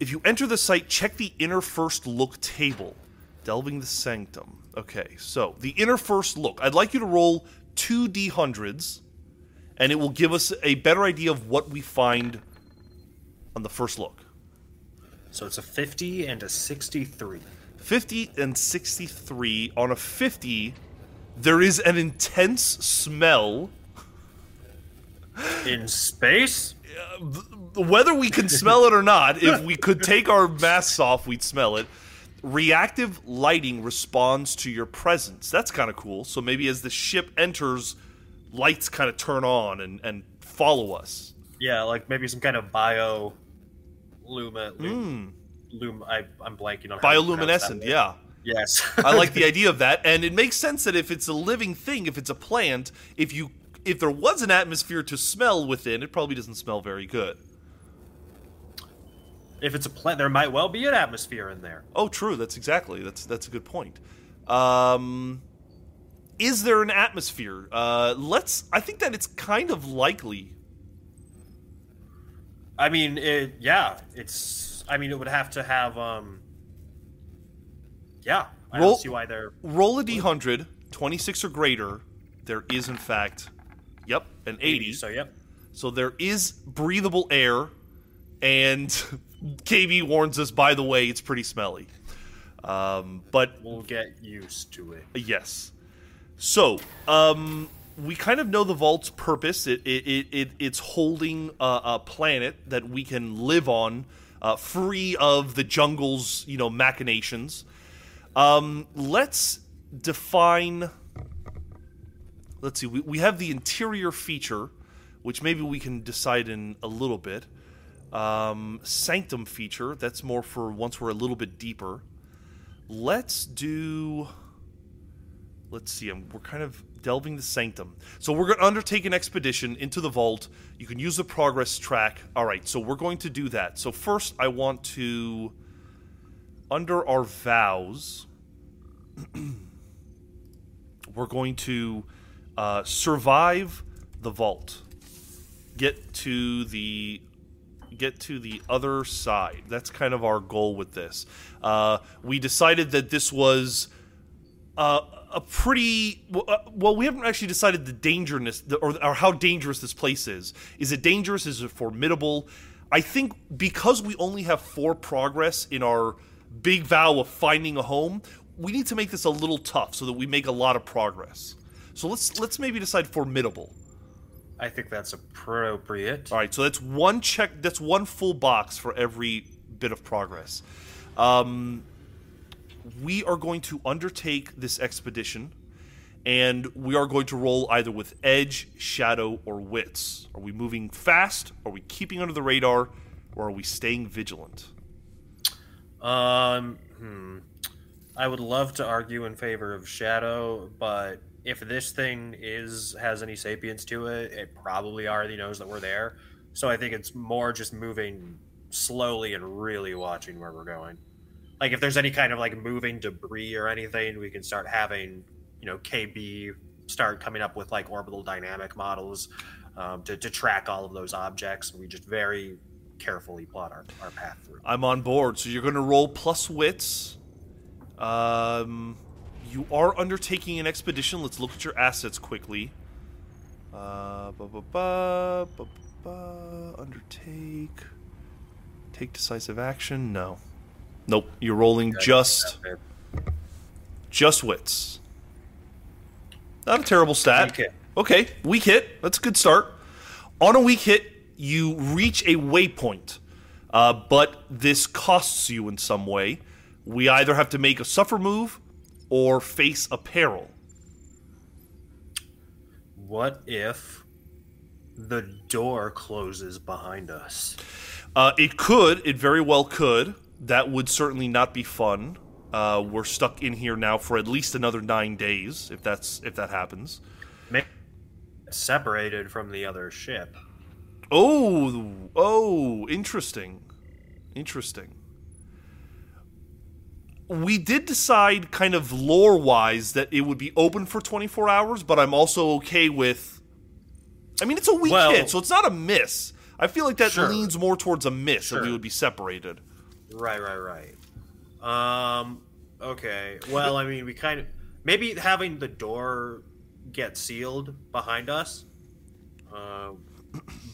[SPEAKER 1] if you enter the site, check the inner first look table. Delving the sanctum. Okay, so the inner first look. I'd like you to roll two d100s, and it will give us a better idea of what we find on the first look.
[SPEAKER 2] So it's a fifty and a sixty-three.
[SPEAKER 1] 50 and 63. On a 50, there is an intense smell.
[SPEAKER 2] In space?
[SPEAKER 1] Uh, whether we can smell it or not, if we could take our masks off, we'd smell it. Reactive lighting responds to your presence. That's kind of cool. So maybe as the ship enters, lights kind of turn on and, and follow us.
[SPEAKER 2] Yeah, like maybe some kind of bio luma. Lum, hmm. lum, I, I'm blanking on how to pronounce that
[SPEAKER 1] Bioluminescent, yeah.
[SPEAKER 2] Yes.
[SPEAKER 1] I like the idea of that, and it makes sense that if it's a living thing, if it's a plant, if you if there was an atmosphere to smell within, it probably doesn't smell very good.
[SPEAKER 2] if it's a plant, there might well be an atmosphere in there.
[SPEAKER 1] Oh, true. That's exactly. That's that's a good point. Um, is there an atmosphere? Uh, let's. I think that it's kind of likely.
[SPEAKER 2] I mean, it, yeah, it's. I mean, it would have to have. um Yeah, I
[SPEAKER 1] Roll-
[SPEAKER 2] don't see why they're.
[SPEAKER 1] Roll a d100, 26 or greater. There is in fact, an 80.
[SPEAKER 2] So yep.
[SPEAKER 1] So there is breathable air, and KB warns us. By the way, it's pretty smelly. Um, but
[SPEAKER 2] We'll get used to it.
[SPEAKER 1] Yes. So, um, we kind of know the vault's purpose. It, it, it, it it's holding a, a planet that we can live on, uh, free of the jungle's you know machinations. Um, let's define. Let's see. We, we have the interior feature, which maybe we can decide in a little bit. Um, sanctum feature. That's more for once we're a little bit deeper. Let's do let's see um, we're kind of delving the sanctum so we're going to undertake an expedition into the vault you can use the progress track all right so we're going to do that so first i want to under our vows we're going to uh, survive the vault get to the get to the other side that's kind of our goal with this uh, we decided that this was uh, a pretty well, uh. We haven't actually decided the dangerousness or, or how dangerous this place is. Is it dangerous? Is it formidable? I think because we only have four progress in our big vow of finding a home, we need to make this a little tough so that we make a lot of progress. So let's let's maybe decide formidable.
[SPEAKER 2] I think that's appropriate.
[SPEAKER 1] All right, so that's one check. That's one full box for every bit of progress. Um, we are going to undertake this expedition, and we are going to roll either with edge, shadow, or wits. Are we moving fast? Are we keeping under the radar? Or are we staying vigilant?
[SPEAKER 2] Um, hmm. I would love to argue in favor of Shadow, but if this thing is has any sapience to it, it probably already knows that we're there. So I think it's more just moving slowly and really watching where we're going. Like if there's any kind of like moving debris or anything, we can start having, you know, KB start coming up with like orbital dynamic models um, to, to track all of those objects. We just very carefully plot our, our path through.
[SPEAKER 1] I'm on board. So you're going to roll plus wits. Um, you are undertaking an expedition. Let's look at your assets quickly. Uh, ba ba ba ba ba. Undertake. Take decisive action. No. Nope. You're rolling just just wits. Not a terrible stat.
[SPEAKER 2] Weak.
[SPEAKER 1] Okay, weak hit. That's a good start. On a weak hit, you reach a waypoint, uh, but this costs you in some way. We either have to make a suffer move or face a peril.
[SPEAKER 2] What if the door closes behind us?
[SPEAKER 1] Uh, it could. It very well could. That would certainly not be fun. Uh, we're stuck in here now for at least another nine days, if that's if that happens.
[SPEAKER 2] Separated from the other ship.
[SPEAKER 1] Oh, oh, interesting, interesting. We did decide, kind of lore wise, that it would be open for 24 hours, but I'm also okay with. I mean, it's a weak
[SPEAKER 2] Well-
[SPEAKER 1] so it's not a miss. I feel like that
[SPEAKER 2] Sure.
[SPEAKER 1] leans more towards a miss, that we would be separated.
[SPEAKER 2] Right, right, right. Um. Okay. Well, I mean, we kind of maybe having the door get sealed behind us. Uh,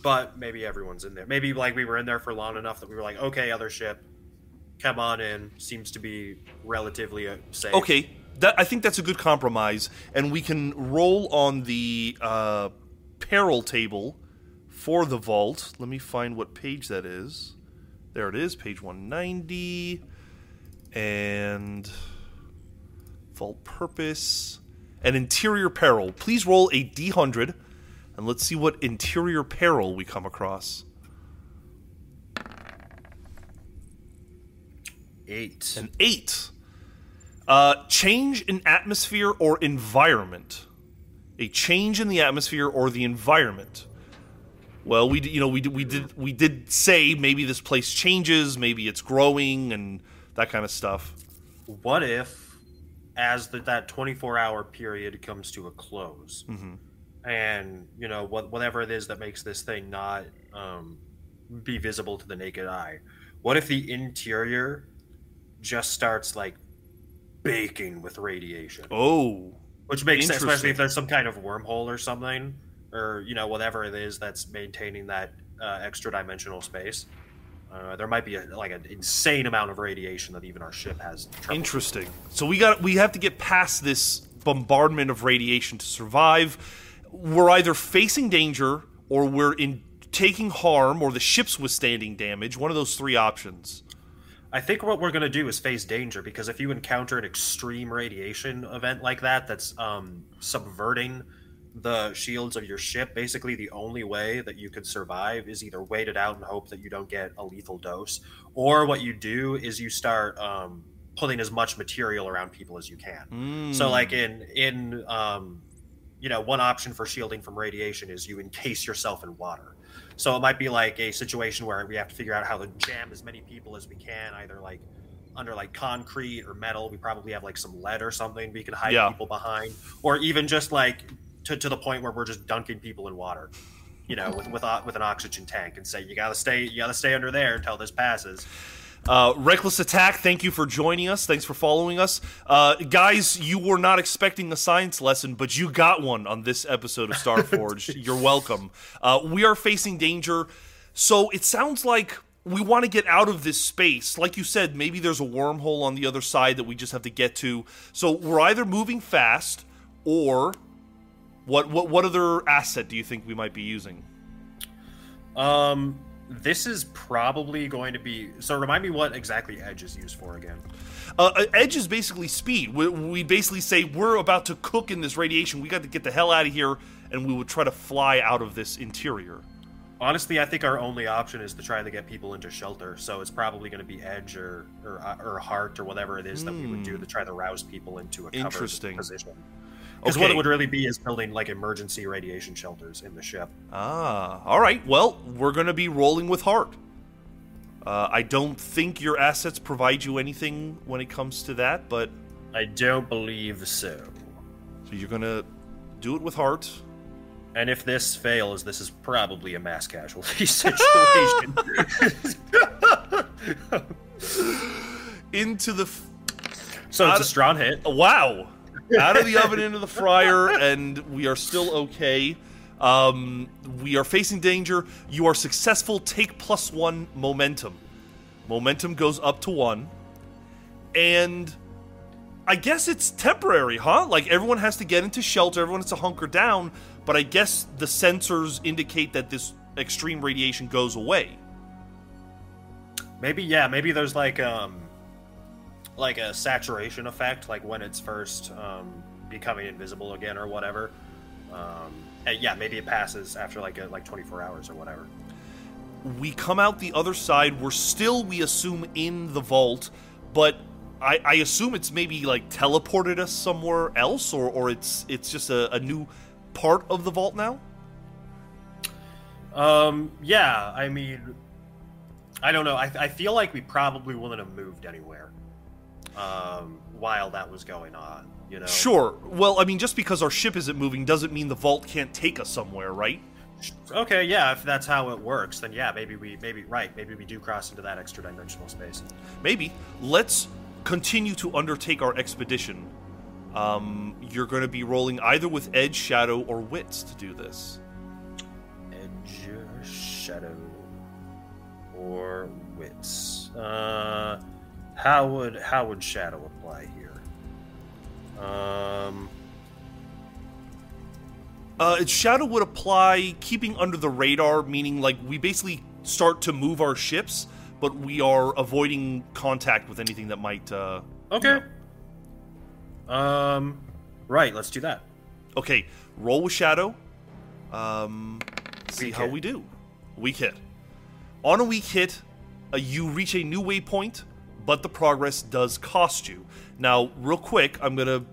[SPEAKER 2] but maybe everyone's in there. Maybe like we were in there for long enough that we were like, okay, other ship, come on in. Seems to be relatively uh, safe.
[SPEAKER 1] Okay, that I think that's a good compromise, and we can roll on the uh, peril table for the vault. Let me find what page that is. There it is, page 190, and vault purpose and interior peril. Please roll a d100, and let's see what interior peril we come across.
[SPEAKER 2] Eight.
[SPEAKER 1] An eight. Uh, change in atmosphere or environment. A change in the atmosphere or the environment. Well, we you know we did, we did we did say maybe this place changes, maybe it's growing and that kind of stuff.
[SPEAKER 2] what if, as the, that twenty-four hour period comes to a close, and you know what, whatever it is that makes this thing not um, be visible to the naked eye, what if the interior just starts like baking with radiation,
[SPEAKER 1] Oh,
[SPEAKER 2] which makes sense, especially if there's some kind of wormhole or something, or you know whatever it is that's maintaining that uh, extra dimensional space. Uh, there might be a, like an insane amount of radiation that even our ship has.
[SPEAKER 1] interesting. So we got we have to get past this bombardment of radiation to survive. We're either facing danger or we're in taking harm or the ship's withstanding damage. One of those three options.
[SPEAKER 2] I think what we're going to do is face danger because if you encounter an extreme radiation event like that that's um, subverting the shields of your ship, basically the only way that you can survive is either wait it out and hope that you don't get a lethal dose, or what you do is you start um, putting as much material around people as you can. So, like in in um, you know, one option for shielding from radiation is you encase yourself in water. So it might be like a situation where we have to figure out how to jam as many people as we can, either like under like concrete or metal. We probably have like some lead or something we can hide
[SPEAKER 1] Yeah.
[SPEAKER 2] people behind, or even just like to, to the point where we're just dunking people in water. You know, with with, uh, with an oxygen tank, and say you gotta stay, you gotta stay under there until this passes.
[SPEAKER 1] Uh, Reckless Attack, thank you for joining us. Thanks for following us. Uh, guys, you were not expecting a science lesson, but you got one on this episode of Starforged. You're welcome. Uh, we are facing danger. So it sounds like we want to get out of this space. Like you said, maybe there's a wormhole on the other side that we just have to get to. So we're either moving fast or. What, what what other asset do you think we might be using?
[SPEAKER 2] Um, this is probably going to be. So remind me what exactly Edge is used for again.
[SPEAKER 1] Uh, edge is basically speed. We, we basically say we're about to cook in this radiation. We got to get the hell out of here, and we would try to fly out of this interior.
[SPEAKER 2] Honestly, I think our only option is to try to get people into shelter. So it's probably going to be Edge or or, uh, or Heart or whatever it is that we would do to try to rouse people into a covered
[SPEAKER 1] Hmm. Interesting.
[SPEAKER 2] position. Because what it would really be is building like emergency radiation shelters in the ship.
[SPEAKER 1] Ah, all right. Well, we're going to be rolling with heart. Uh, I don't think your assets provide you anything when it comes to that, but
[SPEAKER 2] I don't believe so.
[SPEAKER 1] so you're going to do it with heart.
[SPEAKER 2] And if this fails, this is probably a mass casualty situation.
[SPEAKER 1] Into the f-
[SPEAKER 2] so it's a strong hit.
[SPEAKER 1] wow, out of the oven into the fryer, and we are still okay. Um, we are facing danger. You are successful. Take plus one momentum. Momentum goes up to one. And I guess it's temporary, huh? Like everyone has to get into shelter, everyone has to hunker down, but I guess the sensors indicate that this extreme radiation goes away.
[SPEAKER 2] Maybe yeah, maybe there's like um like a saturation effect, like when it's first um, becoming invisible again or whatever. Um, yeah, maybe it passes after like a, like 24 hours or whatever.
[SPEAKER 1] We come out the other side. We're still, we assume, in the vault, but I, I assume it's maybe like teleported us somewhere else, or, or it's it's just a, a new part of the vault now.
[SPEAKER 2] Um. Yeah. I mean, I don't know. I, I feel like we probably wouldn't have moved anywhere um, while that was going on. You know.
[SPEAKER 1] Sure. Well, I mean, just because our ship isn't moving doesn't mean the vault can't take us somewhere, right?
[SPEAKER 2] Okay, yeah, if that's how it works, then yeah, maybe we maybe right, maybe we do cross into that extra dimensional space.
[SPEAKER 1] Maybe. Let's continue to undertake our expedition. Um, you're going to be rolling either with Edge, Shadow, or Wits to do this.
[SPEAKER 2] Edge, Shadow, or Wits. Uh, how would how would Shadow apply here? Um.
[SPEAKER 1] Uh, its Shadow would apply keeping under the radar, meaning like we basically start to move our ships, but we are avoiding contact with anything that might. Uh,
[SPEAKER 2] Okay. Um. Right. Let's do that.
[SPEAKER 1] Okay, roll with Shadow. Um, see
[SPEAKER 2] Weak
[SPEAKER 1] how
[SPEAKER 2] hit.
[SPEAKER 1] we do. Weak hit. On a weak hit, uh, you reach a new waypoint, but the progress does cost you. Now, real quick, I'm gonna,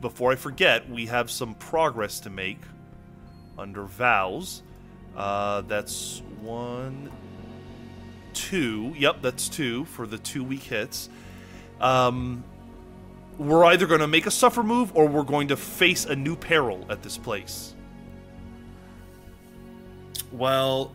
[SPEAKER 1] before I forget, we have some progress to make under vows. Uh, that's one, two. Yep, that's two for the two weak hits. Um, we're either going to make a suffer move or we're going to face a new peril at this place.
[SPEAKER 2] Well,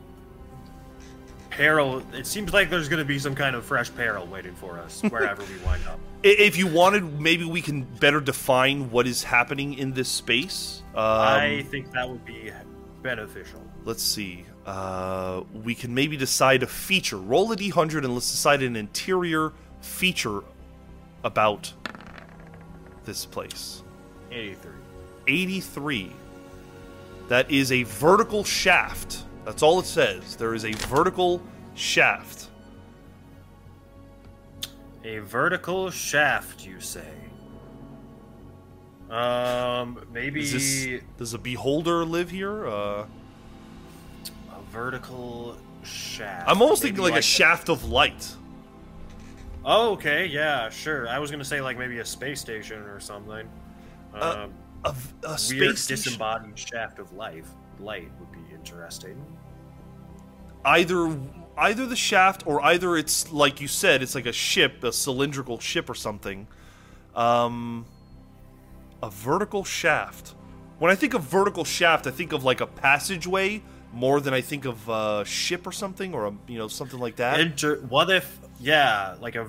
[SPEAKER 2] peril. It seems like there's going to be some kind of fresh peril waiting for us wherever we wind up.
[SPEAKER 1] If you wanted, maybe we can better define what is happening in this space. Um,
[SPEAKER 2] I think that would be beneficial.
[SPEAKER 1] let's see. Uh, we can maybe decide a feature. Roll a d100 and let's decide an interior feature about this place.
[SPEAKER 2] 83.
[SPEAKER 1] 83. That is a vertical shaft. That's all it says. There is a vertical shaft.
[SPEAKER 2] A vertical shaft, you say? Um, maybe
[SPEAKER 1] Is this, does a beholder live here? Uh,
[SPEAKER 2] a vertical shaft.
[SPEAKER 1] I'm almost
[SPEAKER 2] Maybe
[SPEAKER 1] thinking like, a shaft of light.
[SPEAKER 2] Oh, okay, yeah, sure. I was gonna say like maybe a space station or something.
[SPEAKER 1] Uh,
[SPEAKER 2] Um,
[SPEAKER 1] A, a
[SPEAKER 2] weird
[SPEAKER 1] space station.
[SPEAKER 2] disembodied shaft of life. Light would be interesting.
[SPEAKER 1] Either either the shaft or either it's like you said, it's like a ship, a cylindrical ship or something. Um, a vertical shaft. When I think of vertical shaft, I think of like a passageway more than I think of a ship or something, or a you know something like that.
[SPEAKER 2] Inter- what if, yeah, like a,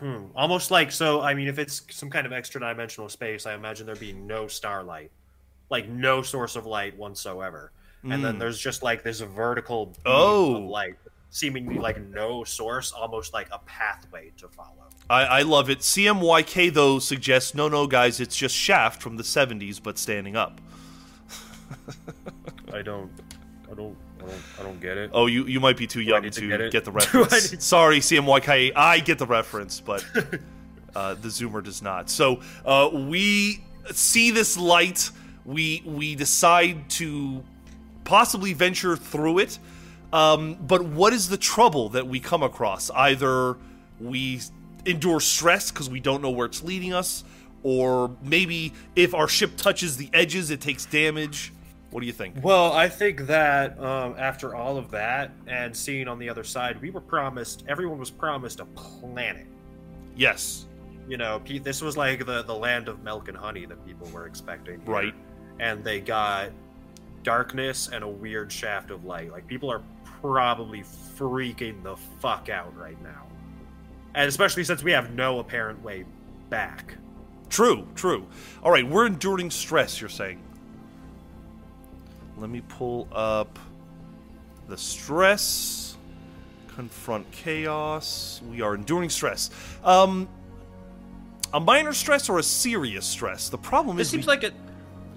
[SPEAKER 2] hmm, almost like so. I mean, if it's some kind of extra dimensional space, I imagine there'd be no starlight, like no source of light whatsoever, and then
[SPEAKER 1] Mm.
[SPEAKER 2] there's just like this vertical beam
[SPEAKER 1] Oh.
[SPEAKER 2] of light, seemingly like no source, almost like a pathway to follow.
[SPEAKER 1] I, I love it. CMYK though suggests no, no, guys, it's just Shaft from the '70s, but standing up.
[SPEAKER 2] I don't, I don't, I don't, I don't get it.
[SPEAKER 1] Oh, you you might be too young
[SPEAKER 2] to
[SPEAKER 1] to
[SPEAKER 2] get
[SPEAKER 1] get, the reference. Sorry, CMYK, I get the reference, but uh, the Zoomer does not. So uh, we see this light. We we decide to possibly venture through it. Um, but what is the trouble that we come across? Either we endure stress because we don't know where it's leading us, or maybe if our ship touches the edges, it takes damage. What do you think?
[SPEAKER 2] Well, I think that um, after all of that and seeing on the other side, we were promised, everyone was promised a planet.
[SPEAKER 1] Yes,
[SPEAKER 2] You know, this was like the, the land of milk and honey that people were expecting. here.
[SPEAKER 1] Right.
[SPEAKER 2] And they got darkness and a weird shaft of light. Like, people are probably freaking the fuck out right now. And especially since we have no apparent way back.
[SPEAKER 1] True, true. All right, we're enduring stress, you're saying. let me pull up the stress. Confront chaos. We are enduring stress. Um, a minor stress or a serious stress? The problem
[SPEAKER 2] This
[SPEAKER 1] is
[SPEAKER 2] seems
[SPEAKER 1] we-
[SPEAKER 2] like it.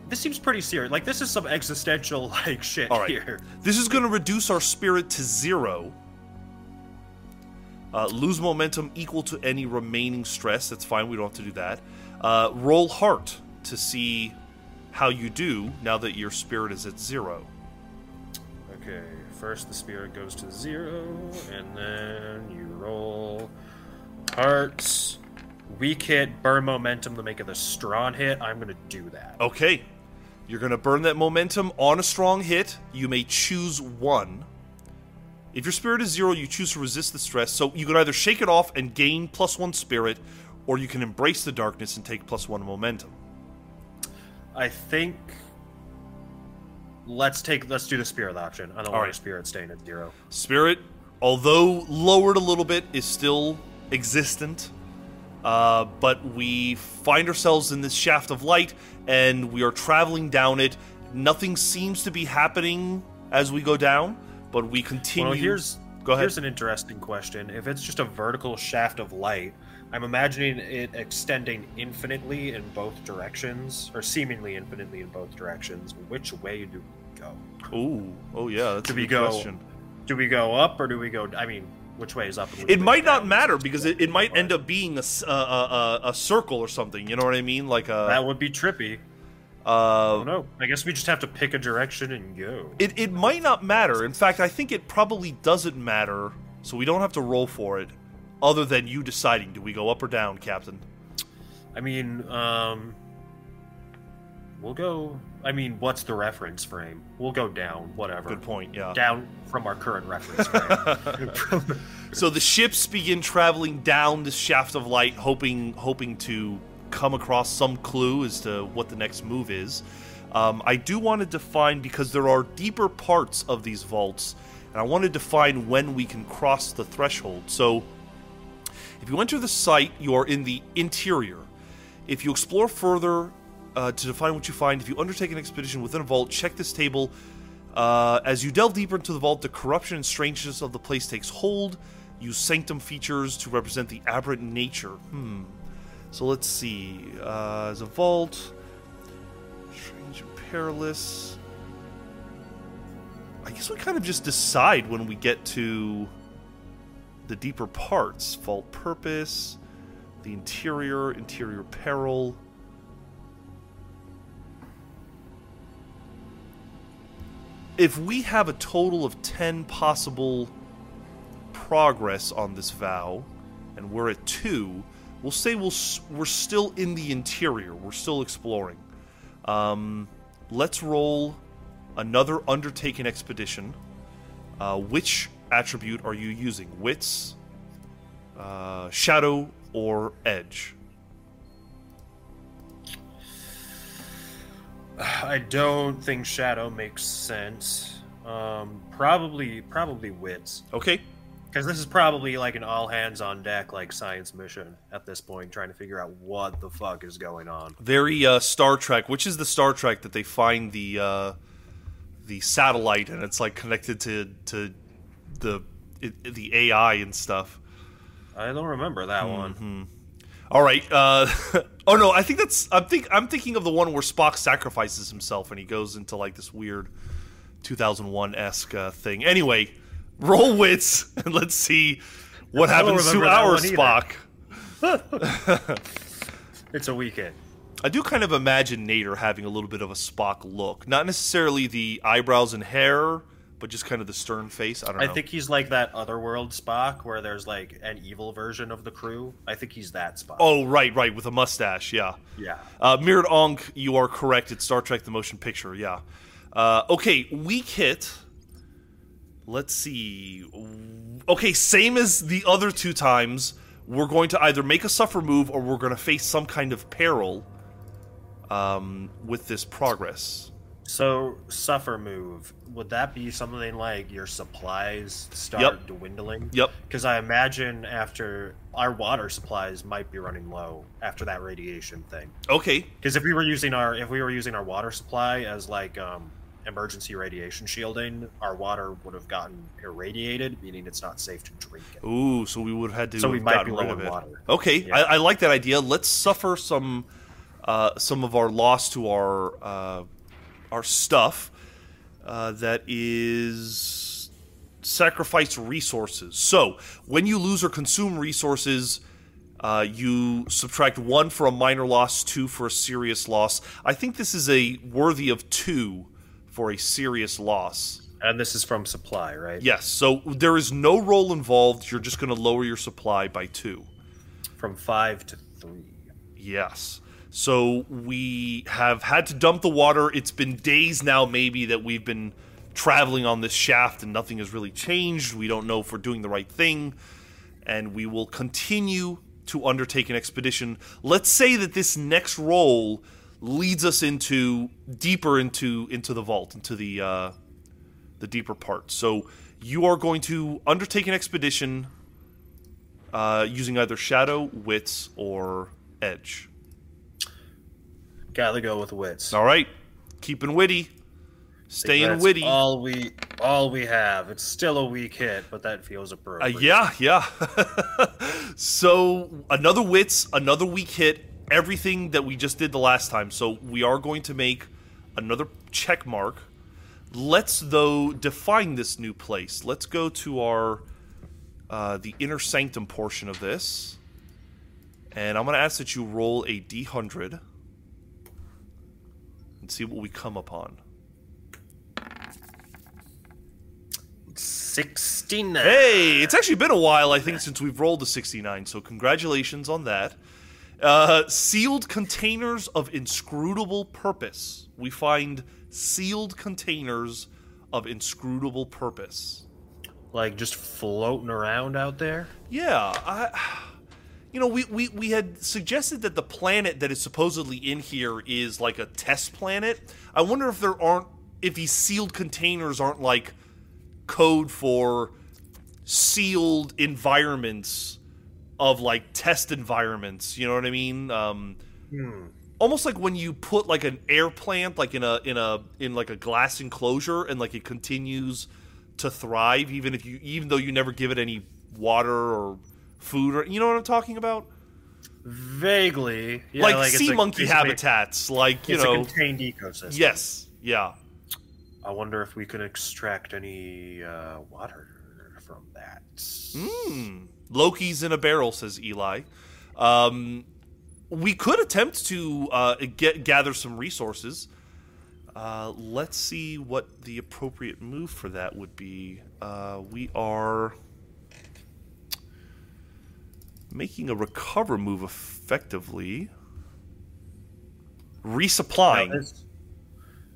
[SPEAKER 2] This seems pretty serious. Like this is some existential like shit
[SPEAKER 1] All right.
[SPEAKER 2] here.
[SPEAKER 1] This is going to reduce our spirit to zero. Uh, lose momentum equal to any remaining stress. That's fine. We don't have to do that. Uh, roll heart to see how you do now that your spirit is at zero.
[SPEAKER 2] Okay, first the spirit goes to zero, and then you roll hearts. Weak hit, burn momentum to make it a strong hit. I'm gonna do that.
[SPEAKER 1] Okay. You're going to burn that momentum on a strong hit. You may choose one. If your spirit is zero, you choose to resist the stress. So you can either shake it off and gain plus one spirit, or you can embrace the darkness and take plus one momentum.
[SPEAKER 2] I think let's take let's do the spirit option. I don't
[SPEAKER 1] All
[SPEAKER 2] want
[SPEAKER 1] right.
[SPEAKER 2] spirit staying at zero.
[SPEAKER 1] Spirit, although lowered a little bit, is still existent. Uh, but we find ourselves in this shaft of light and we are traveling down it. Nothing seems to be happening as we go down, but we continue.
[SPEAKER 2] Well, here's
[SPEAKER 1] Go ahead.
[SPEAKER 2] here's an interesting question. If it's just a vertical shaft of light, I'm imagining it extending infinitely in both directions, or seemingly infinitely in both directions. Which way do we go?
[SPEAKER 1] Ooh, oh yeah, that's
[SPEAKER 2] Do
[SPEAKER 1] a
[SPEAKER 2] we go-
[SPEAKER 1] question.
[SPEAKER 2] Do we go up or do we go? I mean, which way is up?
[SPEAKER 1] It might not
[SPEAKER 2] down?
[SPEAKER 1] matter because it, it might end up being a a circle or something. You know what I mean? Like a.
[SPEAKER 2] That would be trippy.
[SPEAKER 1] uh,
[SPEAKER 2] no! I guess we just have to pick a direction and go.
[SPEAKER 1] It, it might not matter. In fact, I think it probably doesn't matter, so we don't have to roll for it, other than you deciding do we go up or down, Captain?
[SPEAKER 2] I mean, um, we'll go. I mean, what's the reference frame? We'll go down. Whatever.
[SPEAKER 1] Good point, yeah.
[SPEAKER 2] Down from our current reference frame.
[SPEAKER 1] So the ships begin traveling down this shaft of light, hoping hoping to come across some clue as to what the next move is. Um, I do want to define because there are deeper parts of these vaults, and I want to define when we can cross the threshold. So, if you enter the site, you are in the interior. If you explore further uh, to define what you find, if you undertake an expedition within a vault, check this table. Uh, as you delve deeper into the vault, the corruption and strangeness of the place takes hold. Use sanctum features to represent the aberrant nature. Hmm. So let's see. Uh, as a vault, strange and perilous. I guess we kind of just decide when we get to the deeper parts. Vault purpose, the interior, interior peril. If we have a total of 10 possible progress on this vow, and we're at two, we'll say we'll, we're still in the interior. We're still exploring. Um, let's roll another undertaken expedition. Uh, which attribute are you using? Wits, uh, shadow, or edge?
[SPEAKER 2] I don't think shadow makes sense. Um, probably, probably wits,
[SPEAKER 1] Okay.
[SPEAKER 2] because this is probably like an all hands on deck like science mission at this point, trying to figure out what the fuck is going on.
[SPEAKER 1] Very uh, Star Trek. Which is the Star Trek that they find the uh, the satellite and it's like connected to to the it, the AI and stuff.
[SPEAKER 2] I don't remember that one.
[SPEAKER 1] All right. Uh, oh no, I think that's. I'm think. I'm thinking of the one where Spock sacrifices himself and he goes into like this weird 2001 esque uh, thing. Anyway, roll wits and let's see what happens to our. Spock.
[SPEAKER 2] It's a weak hit.
[SPEAKER 1] I do kind of imagine Nader having a little bit of a Spock look, not necessarily the eyebrows and hair, but just kind of the stern face. I don't know.
[SPEAKER 2] I think he's like that otherworld Spock where there's like an evil version of the crew. I think he's that Spock.
[SPEAKER 1] Oh, right, right, with a mustache. Yeah.
[SPEAKER 2] yeah.
[SPEAKER 1] Uh, Mirrored Onk, you are correct. It's Star Trek: The Motion Picture. Yeah. Uh, okay, weak hit. Let's see. Okay, same as the other two times. We're going to either make a suffer move or we're going to face some kind of peril um, with this progress.
[SPEAKER 2] So suffer move. Would that be something like your supplies start
[SPEAKER 1] Yep.
[SPEAKER 2] dwindling?
[SPEAKER 1] Yep.
[SPEAKER 2] Because I imagine after our water supplies might be running low after that radiation thing.
[SPEAKER 1] Okay.
[SPEAKER 2] Because if we were using our if we were using our water supply as like um emergency radiation shielding, our water would have gotten irradiated, meaning it's not safe to drink it.
[SPEAKER 1] Ooh, so we would have had to
[SPEAKER 2] So we might be low
[SPEAKER 1] of
[SPEAKER 2] water.
[SPEAKER 1] Okay,
[SPEAKER 2] Yeah.
[SPEAKER 1] I, I like that idea. Let's suffer some uh, some of our loss to our uh, our stuff. Uh, that is sacrifice resources. So when you lose or consume resources, uh, you subtract one for a minor loss, two for a serious loss. I think this is a worthy of two for a serious loss.
[SPEAKER 2] And this is from supply, right?
[SPEAKER 1] Yes. So there is no roll involved. You're just going to lower your supply by two.
[SPEAKER 2] From five to three.
[SPEAKER 1] Yes. So we have had to dump the water. It's been days now, maybe, that we've been traveling on this shaft and nothing has really changed. We don't know if we're doing the right thing. And we will continue to undertake an expedition. Let's say that this next roll leads us into deeper into into the vault, into the uh, the deeper part. So you are going to undertake an expedition uh, using either shadow, wits, or edge.
[SPEAKER 2] Gotta go with wits.
[SPEAKER 1] All right, keeping witty, staying
[SPEAKER 2] That's
[SPEAKER 1] witty.
[SPEAKER 2] All we all we have. It's still a weak hit, but that feels
[SPEAKER 1] Uh,
[SPEAKER 2] appropriate.
[SPEAKER 1] yeah, yeah. so another wits, another weak hit, everything that we just did the last time. So we are going to make another check mark. Let's though define this new place. Let's go to our uh, the inner sanctum portion of this, and I'm going to ask that you roll a d100 and see what we come upon.
[SPEAKER 2] Sixty-nine.
[SPEAKER 1] Hey, it's actually been a while, I think, since we've rolled a 69, so congratulations on that. Uh, sealed containers of inscrutable purpose. We find sealed containers of inscrutable purpose.
[SPEAKER 2] Like just floating around out there.
[SPEAKER 1] Yeah, I, you know, we, we, we had suggested that the planet that is supposedly in here is like a test planet. I wonder if there aren't, if these sealed containers aren't like code for sealed environments of like test environments. You know what I mean? Um, Almost like when you put like an air plant like in a in a in like a glass enclosure and like it continues to thrive even if you even though you never give it any water or food or you know what I'm talking about?
[SPEAKER 2] Vaguely, yeah,
[SPEAKER 1] like,
[SPEAKER 2] it's
[SPEAKER 1] sea
[SPEAKER 2] a-
[SPEAKER 1] monkey
[SPEAKER 2] basically-
[SPEAKER 1] habitats, like you
[SPEAKER 2] it's
[SPEAKER 1] know.
[SPEAKER 2] a contained ecosystem.
[SPEAKER 1] yes, yeah.
[SPEAKER 2] I wonder if we can extract any uh, water from that.
[SPEAKER 1] Hmm. Loki's in a barrel, says Eli. Um, we could attempt to uh, get gather some resources. Uh, let's see what the appropriate move for that would be. Uh, we are making a recover move effectively. Resupplying.
[SPEAKER 2] Now, this,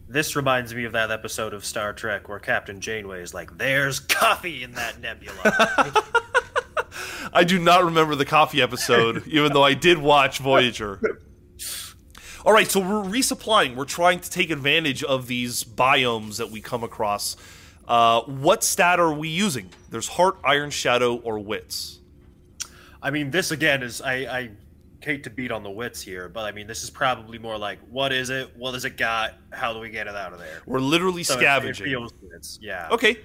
[SPEAKER 2] this reminds me of that episode of Star Trek where Captain Janeway is like, "There's coffee in that nebula."
[SPEAKER 1] I do not remember the coffee episode, even though I did watch Voyager. All right, so we're resupplying. We're trying to take advantage of these biomes that we come across. Uh, what stat are we using? There's Heart, Iron Shadow, or Wits.
[SPEAKER 2] I mean, this again is I, I hate to beat on the wits here, but I mean, this is probably more like, what is it? What does it got? How do we get it out of there?
[SPEAKER 1] We're literally
[SPEAKER 2] So it-
[SPEAKER 1] scavenging.
[SPEAKER 2] It feels wits, yeah.
[SPEAKER 1] okay,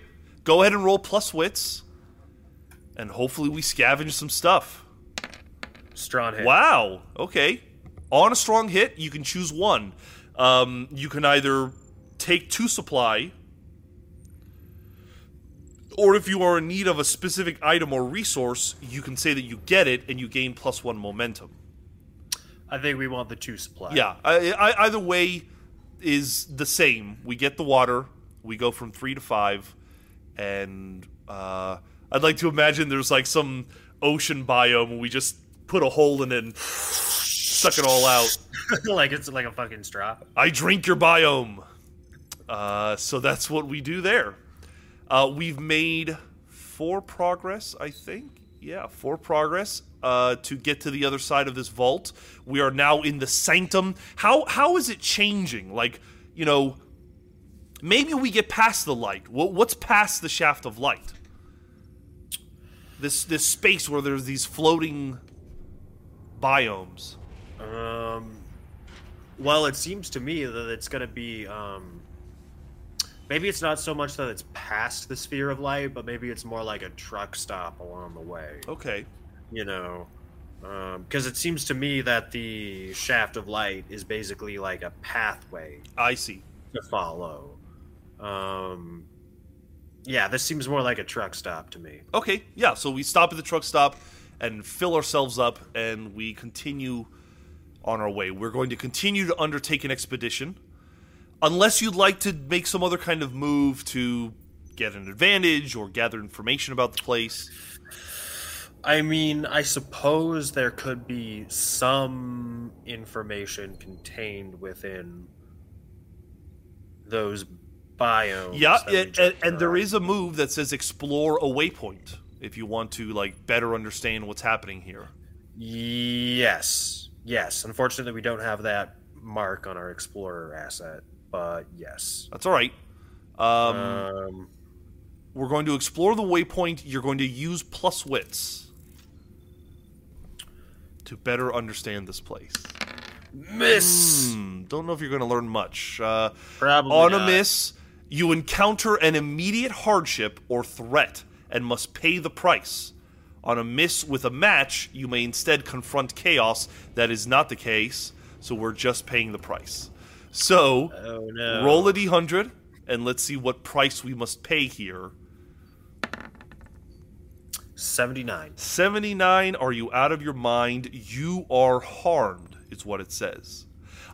[SPEAKER 1] go ahead and roll plus Wits, and hopefully we scavenge some stuff.
[SPEAKER 2] Strong hit.
[SPEAKER 1] Wow. Okay. On a strong hit, you can choose one. Um, you can either take two supply, or if you are in need of a specific item or resource, you can say that you get it and you gain plus one momentum.
[SPEAKER 2] I think we want the two supply.
[SPEAKER 1] Yeah. I, I, either way is the same. We get the water. We go from three to five, and uh, I'd like to imagine there's like some ocean biome where we just put a hole in it and suck it all out.
[SPEAKER 2] like it's like a fucking straw.
[SPEAKER 1] I drink your biome. Uh, so that's what we do there. Uh, we've made four progress, I think. Yeah, four progress uh, to get to the other side of this vault. We are now in the sanctum. How how is it changing? Like you know, maybe we get past the light. What, what's past the shaft of light? This this space where there's these floating biomes.
[SPEAKER 2] Um, well, it seems to me that it's going to be um, maybe it's not so much that it's past the sphere of light, but maybe it's more like a truck stop along the way.
[SPEAKER 1] Okay.
[SPEAKER 2] You know, because it seems to me that the shaft of light is basically like a pathway
[SPEAKER 1] I see.
[SPEAKER 2] to follow. Um, yeah, this seems more like a truck stop to me.
[SPEAKER 1] Okay, yeah. So we stop at the truck stop and fill ourselves up, and we continue on our way. We're going to continue to undertake an expedition, unless you'd like to make some other kind of move to get an advantage or gather information about the place.
[SPEAKER 2] I mean, I suppose there could be some information contained within those biomes.
[SPEAKER 1] Yeah, and, and, there a move that says explore a waypoint if you want to like better understand what's happening here.
[SPEAKER 2] Yes, yes. Unfortunately, we don't have that mark on our explorer asset, but yes.
[SPEAKER 1] That's all right. Um,
[SPEAKER 2] Um,
[SPEAKER 1] we're going to explore the waypoint. You're going to use plus wits to better understand this place.
[SPEAKER 2] miss.
[SPEAKER 1] Hmm, don't know if you're going to learn much. Uh,
[SPEAKER 2] Probably
[SPEAKER 1] on
[SPEAKER 2] not.
[SPEAKER 1] a miss, you encounter an immediate hardship or threat and must pay the price. On a miss with a match, you may instead confront chaos. That is not the case, so we're just paying the price. So,
[SPEAKER 2] Oh no.
[SPEAKER 1] roll a d100 and let's see what price we must pay here.
[SPEAKER 2] 79.
[SPEAKER 1] 79, are you out of your mind? You are harmed, is what it says.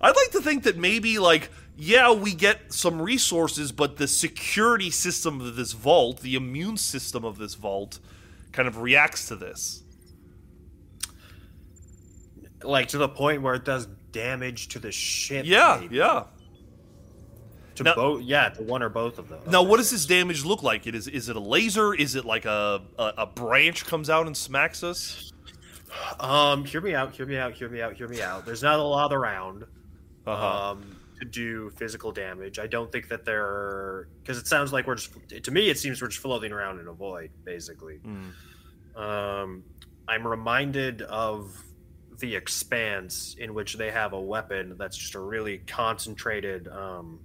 [SPEAKER 1] I'd like to think that maybe, like, yeah, we get some resources, but the security system of this vault, the immune system of this vault, kind of reacts to this.
[SPEAKER 2] Like to the point where it does damage to the ship.
[SPEAKER 1] Yeah,
[SPEAKER 2] maybe.
[SPEAKER 1] yeah.
[SPEAKER 2] To
[SPEAKER 1] Now-
[SPEAKER 2] both, yeah, to one or both of them.
[SPEAKER 1] Now, what does this damage look like? It is is it a laser? Is it like a, a, a branch comes out and smacks us?
[SPEAKER 2] Um, hear me out. Hear me out. Hear me out. Hear me out. There's not a lot around.
[SPEAKER 1] Uh-huh.
[SPEAKER 2] um, to do physical damage. I don't think that they're because it sounds like we're just to me it seems we're just floating around in a void basically.
[SPEAKER 1] Mm.
[SPEAKER 2] Um, I'm reminded of the Expanse in which they have a weapon that's just a really concentrated um,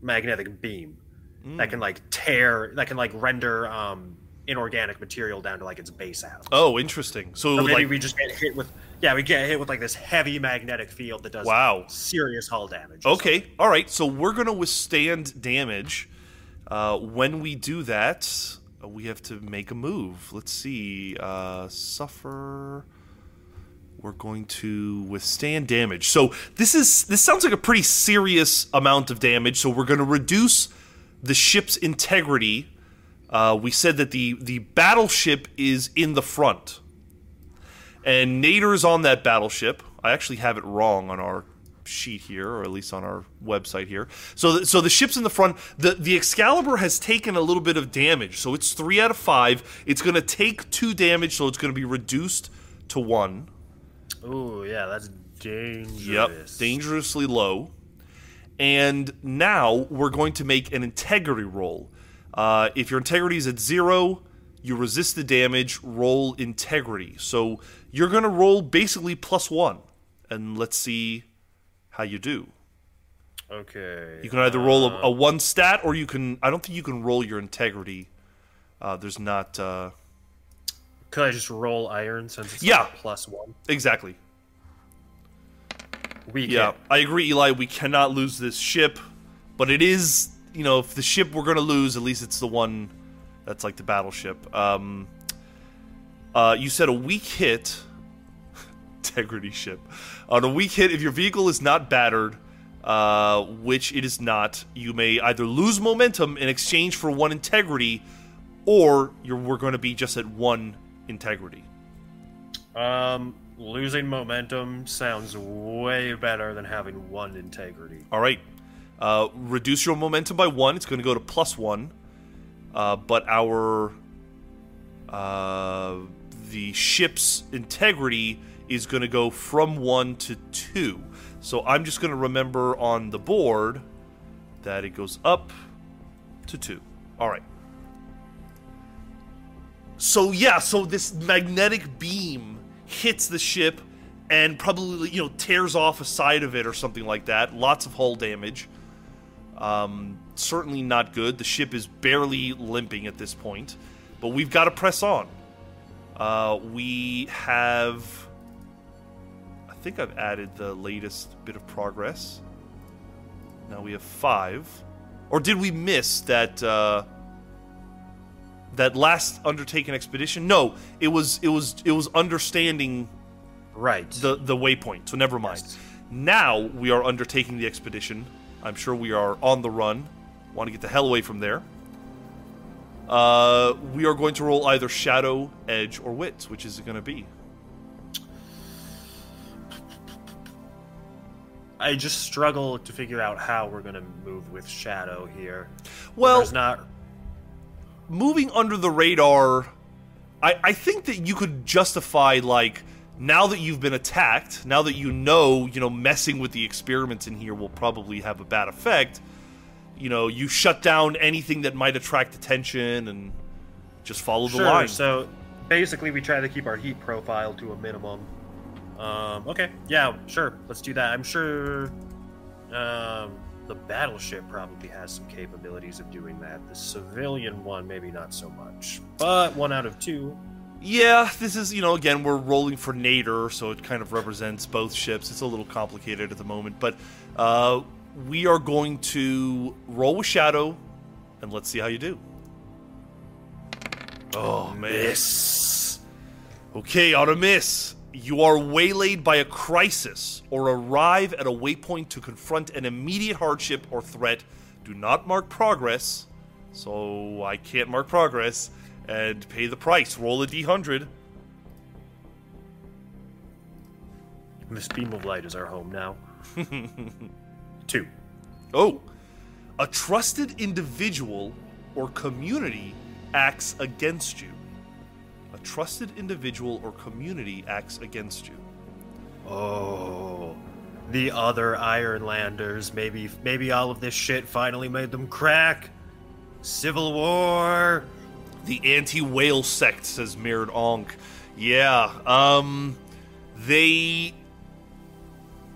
[SPEAKER 2] magnetic beam that can like tear that can like render um, inorganic material down to like its base atoms.
[SPEAKER 1] Oh, interesting. So,
[SPEAKER 2] So maybe
[SPEAKER 1] like,
[SPEAKER 2] we just get hit with yeah, we get hit with like this heavy magnetic field that does
[SPEAKER 1] Wow.
[SPEAKER 2] serious hull damage.
[SPEAKER 1] Okay, all right. So we're going to withstand damage. Uh, when we do that, we have to make a move. Let's see. Uh, suffer. We're going to withstand damage. So this is this sounds like a pretty serious amount of damage. So we're going to reduce the ship's integrity. Uh, we said that the the battleship is in the front, and Nader's on that battleship. I actually have it wrong on our sheet here, or at least on our website here. So, the, so the ship's in the front. the The Excalibur has taken a little bit of damage, so it's three out of five. It's going to take two damage, so it's going to be reduced to one.
[SPEAKER 2] Ooh, yeah, that's dangerous.
[SPEAKER 1] Yep, dangerously low. And now we're going to make an integrity roll. Uh, if your integrity is at zero, you resist the damage. Roll integrity. So you're going to roll basically plus one, and let's see how you do.
[SPEAKER 2] Okay.
[SPEAKER 1] You can either roll a, a one stat, or you can. I don't think you can roll your integrity. Uh, there's not uh,
[SPEAKER 2] Could I just roll iron since it's
[SPEAKER 1] Yeah.
[SPEAKER 2] plus one?
[SPEAKER 1] exactly.
[SPEAKER 2] We
[SPEAKER 1] Yeah,
[SPEAKER 2] can.
[SPEAKER 1] I agree, Eli. We cannot lose this ship, but it is, you know, if the ship we're going to lose, at least it's the one that's like the battleship. Um, uh, you said a weak hit, integrity ship. On a weak hit, if your vehicle is not battered, uh, which it is not, you may either lose momentum in exchange for one integrity, or you're, we're going to be just at one integrity.
[SPEAKER 2] Um, losing momentum sounds way better than having one integrity.
[SPEAKER 1] All right. Uh, reduce your momentum by one. It's going to go to plus one. Uh, but our uh, the ship's integrity is going to go from one to two. So I'm just going to remember on the board that it goes up to two. All right. So yeah, so this magnetic beam hits the ship and probably you know tears off a side of it or something like that. Lots of hull damage. Um, certainly not good. The ship is barely limping at this point, but we've got to press on. Uh, we have. I think I've added the latest bit of progress. Now we have five. Or did we miss that uh, that last undertaken expedition? No, it was it was it was understanding
[SPEAKER 2] Right.
[SPEAKER 1] the the waypoint. So never mind.
[SPEAKER 2] Yes.
[SPEAKER 1] Now we are undertaking the expedition. I'm sure we are on the run. Want to get the hell away from there. Uh, we are going to roll either shadow, edge, or wits. Which is it going to be?
[SPEAKER 2] I just struggle to figure out how we're gonna move with Shadow here.
[SPEAKER 1] Well,
[SPEAKER 2] There's not.
[SPEAKER 1] Moving under the radar, I, I think that you could justify like now that you've been attacked, now that you know, you know, messing with the experiments in here will probably have a bad effect. You know, you shut down anything that might attract attention and just follow the
[SPEAKER 2] Sure.
[SPEAKER 1] line.
[SPEAKER 2] So basically, we try to keep our heat profile to a minimum. Um, okay. Yeah. Sure. Let's do that. I'm sure. Battleship probably has some capabilities of doing that. The civilian one, maybe not so much. But one out of two.
[SPEAKER 1] Yeah, this is, you know, again, we're rolling for Nader, so it kind of represents both ships. It's a little complicated at the moment, but uh, we are going to roll with Shadow, and let's see how you do. Oh.
[SPEAKER 2] Miss.
[SPEAKER 1] Okay, on a miss. You are waylaid by a crisis or arrive at a waypoint to confront an immediate hardship or threat. Do not mark progress, so I can't mark progress, and pay the price. Roll a d100.
[SPEAKER 2] This beam of light is our home now. two.
[SPEAKER 1] Oh, a trusted individual or community acts against you. Trusted individual or community acts against you.
[SPEAKER 2] Oh, the other Ironlanders. Maybe, maybe all of this shit finally made them crack. Civil War.
[SPEAKER 1] The anti-whale sect says Mirrored Onk. Yeah, um, they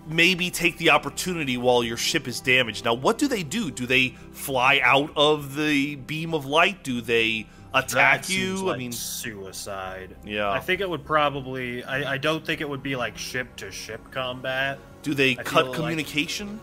[SPEAKER 1] maybe take the opportunity while your ship is damaged. Now, what do they do? Do they fly out of the beam of light? Do they attack
[SPEAKER 2] That
[SPEAKER 1] you?
[SPEAKER 2] seems
[SPEAKER 1] I mean,
[SPEAKER 2] suicide.
[SPEAKER 1] Yeah.
[SPEAKER 2] I think it would probably. I, I don't think it would be like ship to ship combat.
[SPEAKER 1] do they
[SPEAKER 2] I
[SPEAKER 1] cut
[SPEAKER 2] feel like-
[SPEAKER 1] communication?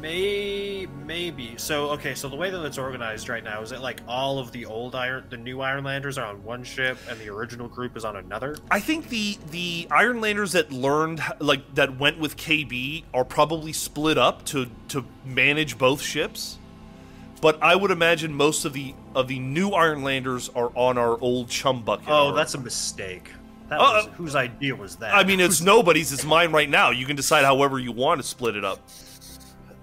[SPEAKER 2] May maybe. So okay. So the way that it's organized right now is that like all of the old iron, the new Ironlanders are on one ship, and the original group is on another.
[SPEAKER 1] I think the the Ironlanders that learned like that went with KB are probably split up to to manage both ships. But I would imagine most of the of the new Ironlanders are on our old chum bucket.
[SPEAKER 2] Oh, that's a mistake. That
[SPEAKER 1] Uh,
[SPEAKER 2] was,
[SPEAKER 1] uh,
[SPEAKER 2] whose idea was that?
[SPEAKER 1] I mean, it's nobody's. It's mine right now. You can decide however you want to split it up.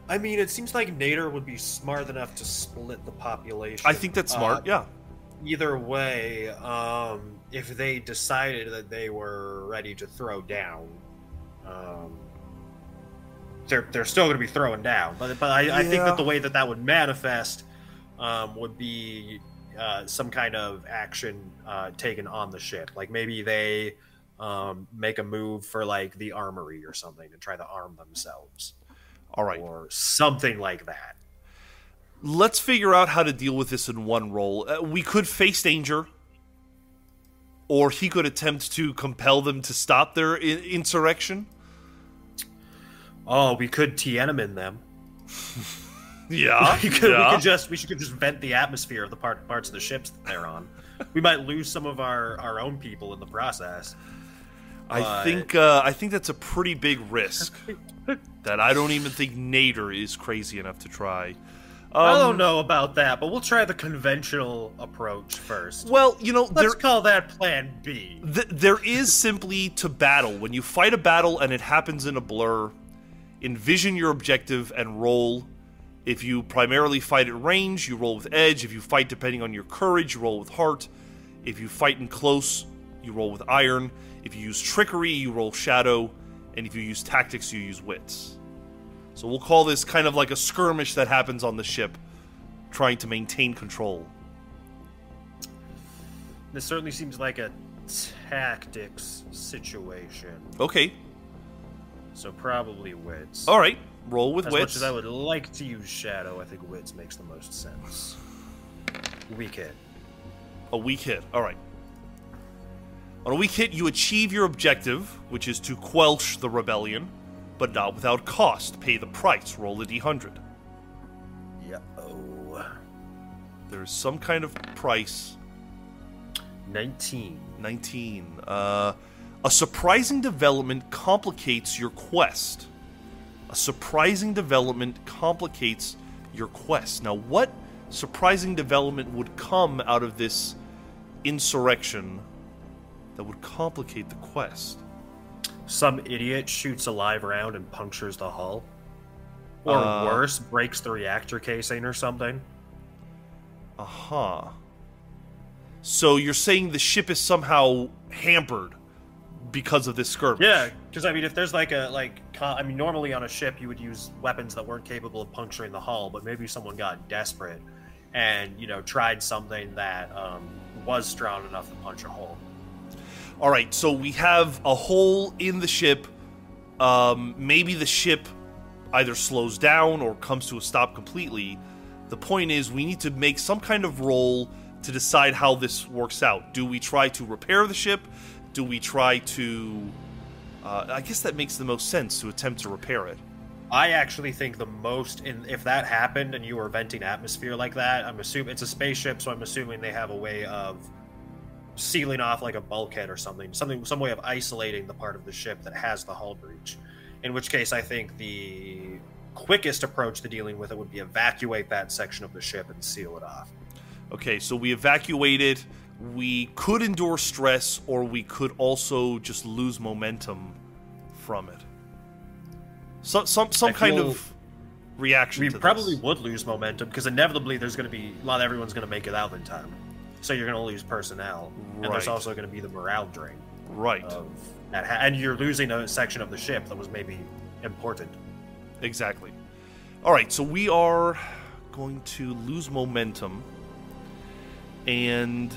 [SPEAKER 2] I mean, it seems like Nader would be smart enough to split the population.
[SPEAKER 1] I think that's smart.
[SPEAKER 2] Uh,
[SPEAKER 1] yeah.
[SPEAKER 2] Either way, um, if they decided that they were ready to throw down, um, they're they're still going to be throwing down. But but I, I think that the way that that would manifest um, would be uh, some kind of action uh, taken on the ship. Like maybe they um, make a move for like the armory or something to try to arm themselves
[SPEAKER 1] All right.
[SPEAKER 2] or something like that.
[SPEAKER 1] Let's figure out how to deal with this in one roll. Uh, we could face danger, or he could attempt to compel them to stop their I- insurrection.
[SPEAKER 2] Oh, we could Tiananmen them.
[SPEAKER 1] Yeah.
[SPEAKER 2] we, could,
[SPEAKER 1] yeah.
[SPEAKER 2] we could just we should just vent the atmosphere of the part, parts of the ships that they're on. we might lose some of our, our own people in the process.
[SPEAKER 1] I
[SPEAKER 2] but-
[SPEAKER 1] think uh, I think that's a pretty big risk that I don't even think Nader is crazy enough to try.
[SPEAKER 2] I
[SPEAKER 1] Um,
[SPEAKER 2] don't know about that, but we'll try the conventional approach first.
[SPEAKER 1] Well, you know,
[SPEAKER 2] Let's
[SPEAKER 1] there
[SPEAKER 2] call that Plan B.
[SPEAKER 1] th- there is simply to battle. When you fight a battle and it happens in a blur, envision your objective and roll. If you primarily fight at range, you roll with edge. If you fight depending on your courage, you roll with heart. If you fight in close, you roll with iron. If you use trickery, you roll shadow. And if you use tactics, you use wits. So we'll call this kind of like a skirmish that happens on the ship, trying to maintain control.
[SPEAKER 2] This certainly seems like a tactics situation.
[SPEAKER 1] Okay,
[SPEAKER 2] So probably wits.
[SPEAKER 1] all right. Roll with
[SPEAKER 2] As
[SPEAKER 1] wits.
[SPEAKER 2] much as I would like to use Shadow, I think Wits makes the most sense. Weak hit.
[SPEAKER 1] A weak hit. All right. On a weak hit, you achieve your objective, which is to quelch the rebellion, but not without cost. Pay the price. Roll a d100.
[SPEAKER 2] Yeah. Oh.
[SPEAKER 1] There is some kind of price.
[SPEAKER 2] 19.
[SPEAKER 1] 19. Uh, a surprising development complicates your quest. A surprising development complicates your quest. Now, what surprising development would come out of this insurrection that would complicate the quest?
[SPEAKER 2] Some idiot shoots a live round and punctures the hull. Or
[SPEAKER 1] Uh,
[SPEAKER 2] worse, breaks the reactor casing or something.
[SPEAKER 1] Uh huh. So you're saying the ship is somehow hampered because of this skirmish?
[SPEAKER 2] Yeah, because I mean, if there's like a like, I mean, normally on a ship you would use weapons that weren't capable of puncturing the hull, but maybe someone got desperate and you know tried something that um, was strong enough to punch a hole.
[SPEAKER 1] All right, so we have a hole in the ship. Um, maybe the ship either slows down or comes to a stop completely. The point is, we need to make some kind of roll to decide how this works out. Do we try to repair the ship? Do we try to. Uh, I guess that makes the most sense to attempt to repair it.
[SPEAKER 2] I actually think the most in if that happened and you were venting atmosphere like that, I'm assuming it's a spaceship, so I'm assuming they have a way of sealing off like a bulkhead or something, something some way of isolating the part of the ship that has the hull breach. In which case, I think the quickest approach to dealing with it would be evacuate that section of the ship and seal it off.
[SPEAKER 1] Okay, so we evacuate it. We could endure stress, or we could also just lose momentum from it. So, some some
[SPEAKER 2] I
[SPEAKER 1] kind of reaction.
[SPEAKER 2] We probably
[SPEAKER 1] this.
[SPEAKER 2] would lose momentum because inevitably there's going to be not everyone's going to make it out in time, so you're going to lose personnel, and there's also going to be the morale drain.
[SPEAKER 1] right.
[SPEAKER 2] of that ha- and you're losing a section of the ship that was maybe important.
[SPEAKER 1] Exactly. All right, so we are going to lose momentum, and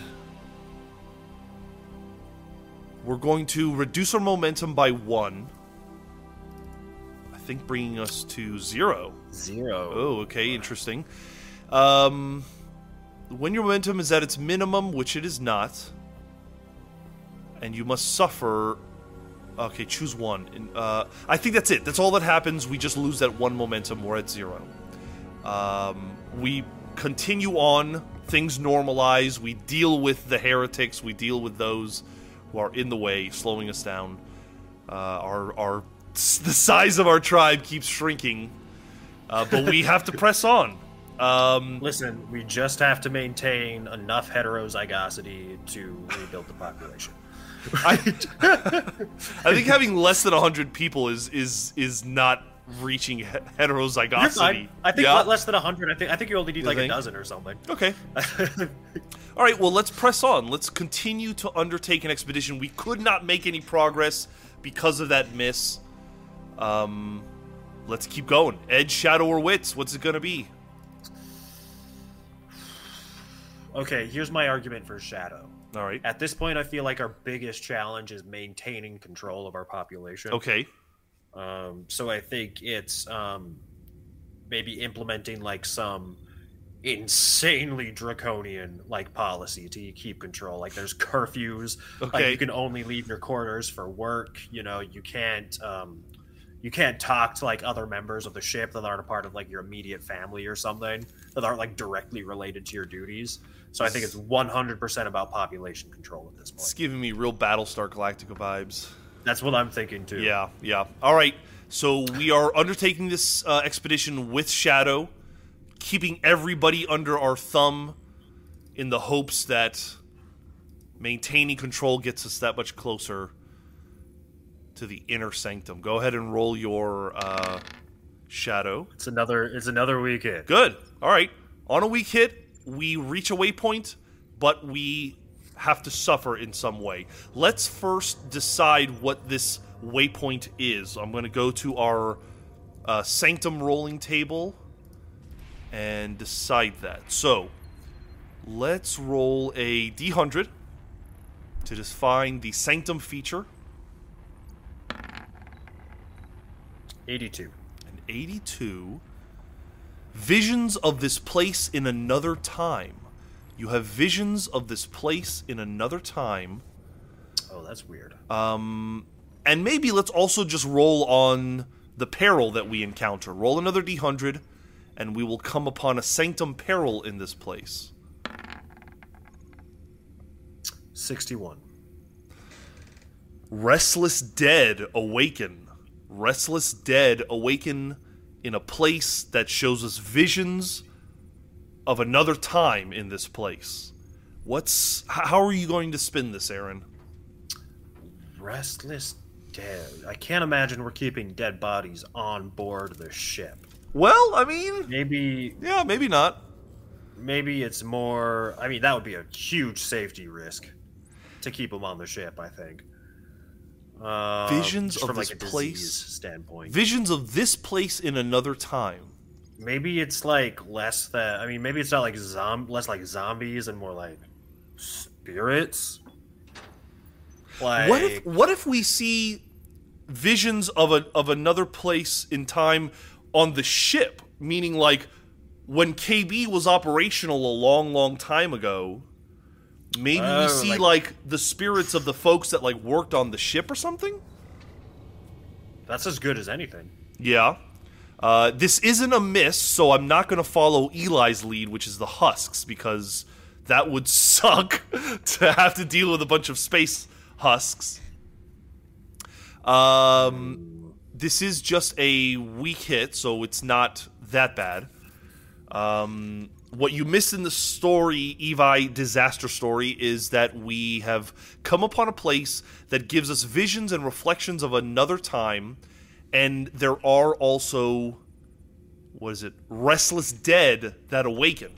[SPEAKER 1] we're going to reduce our momentum by one. I think bringing us to zero.
[SPEAKER 2] Zero.
[SPEAKER 1] Oh, okay, interesting. Um, when your momentum is at its minimum, which it is not, and you must suffer. Okay, choose one. Uh, I think that's it. That's all that happens. We just lose that one momentum. We're at zero. Um, we continue on. Things normalize. We deal with the heretics. We deal with those who are in the way, slowing us down. Uh, our our the size of our tribe keeps shrinking, uh, but we have to press on. Um,
[SPEAKER 2] Listen, we just have to maintain enough heterozygosity to rebuild the population.
[SPEAKER 1] I, I think having less than hundred people is is is not reaching
[SPEAKER 2] You're
[SPEAKER 1] heterozygosity.
[SPEAKER 2] fine. I think
[SPEAKER 1] Yeah?
[SPEAKER 2] less than hundred. I think I think you only need
[SPEAKER 1] You
[SPEAKER 2] like
[SPEAKER 1] think?
[SPEAKER 2] a dozen or something.
[SPEAKER 1] Okay. All right. Well, let's press on. Let's continue to undertake an expedition. We could not make any progress because of that miss. Um, let's keep going. Edge, shadow, or wits? What's it gonna be?
[SPEAKER 2] okay, here's my argument for Shadow.
[SPEAKER 1] All right.
[SPEAKER 2] At this point, I feel like our biggest challenge is maintaining control of our population.
[SPEAKER 1] Okay.
[SPEAKER 2] Um, so I think it's um, maybe implementing like some insanely draconian like policy to keep control. Like there's curfews. Like
[SPEAKER 1] Okay.
[SPEAKER 2] you can only leave your quarters for work. You know, you can't um, you can't talk to like other members of the ship that aren't a part of like your immediate family or something that aren't like directly related to your duties. So I think it's 100% about population control at this point.
[SPEAKER 1] It's giving me real Battlestar Galactica vibes.
[SPEAKER 2] That's what I'm thinking too.
[SPEAKER 1] Yeah, yeah. All right. So we are undertaking this uh, expedition with Shadow, keeping everybody under our thumb in the hopes that maintaining control gets us that much closer to the inner sanctum. Go ahead and roll your uh, Shadow.
[SPEAKER 2] It's another it's another weak hit.
[SPEAKER 1] Good. All right. On a weak hit, we reach a waypoint, but we have to suffer in some way. Let's first decide what this waypoint is. I'm going to go to our uh, sanctum rolling table and decide that. So let's roll a d100 to define the sanctum feature.
[SPEAKER 2] 82.
[SPEAKER 1] An 82. Visions of this place in another time. You have visions of this place in another time.
[SPEAKER 2] Oh, that's weird.
[SPEAKER 1] Um, and maybe let's also just roll on the peril that we encounter. Roll another d100, and we will come upon a sanctum peril in this place.
[SPEAKER 2] 61.
[SPEAKER 1] Restless dead awaken. Restless dead awaken in a place that shows us visions of another time in this place. What's how are you going to spin this, Aaron?
[SPEAKER 2] Restless dead. I can't imagine we're keeping dead bodies on board the ship.
[SPEAKER 1] Well, I mean,
[SPEAKER 2] Maybe
[SPEAKER 1] yeah, maybe not.
[SPEAKER 2] maybe it's more I mean that would be a huge safety risk to keep them on the ship, I think. Uh,
[SPEAKER 1] Visions of this
[SPEAKER 2] like
[SPEAKER 1] place-
[SPEAKER 2] standpoint.
[SPEAKER 1] Visions of this place in another time.
[SPEAKER 2] Maybe it's like less that I mean maybe it's not like zom less like zombies and more like spirits. Like
[SPEAKER 1] What if what if we see visions of a of another place in time on the ship? Meaning like when KB was operational a long, long time ago, maybe we
[SPEAKER 2] Oh,
[SPEAKER 1] see
[SPEAKER 2] like-
[SPEAKER 1] like, the spirits of the folks that like worked on the ship or something?
[SPEAKER 2] that's as good as anything.
[SPEAKER 1] Yeah. Uh, this isn't a miss, so I'm not going to follow Eli's lead, which is the husks, because that would suck to have to deal with a bunch of space husks. Um, this is just a weak hit, so it's not that bad. Um, what you missed in the story, Evie disaster story, is that we have come upon a place that gives us visions and reflections of another time, and there are also, what is it, restless dead that awaken.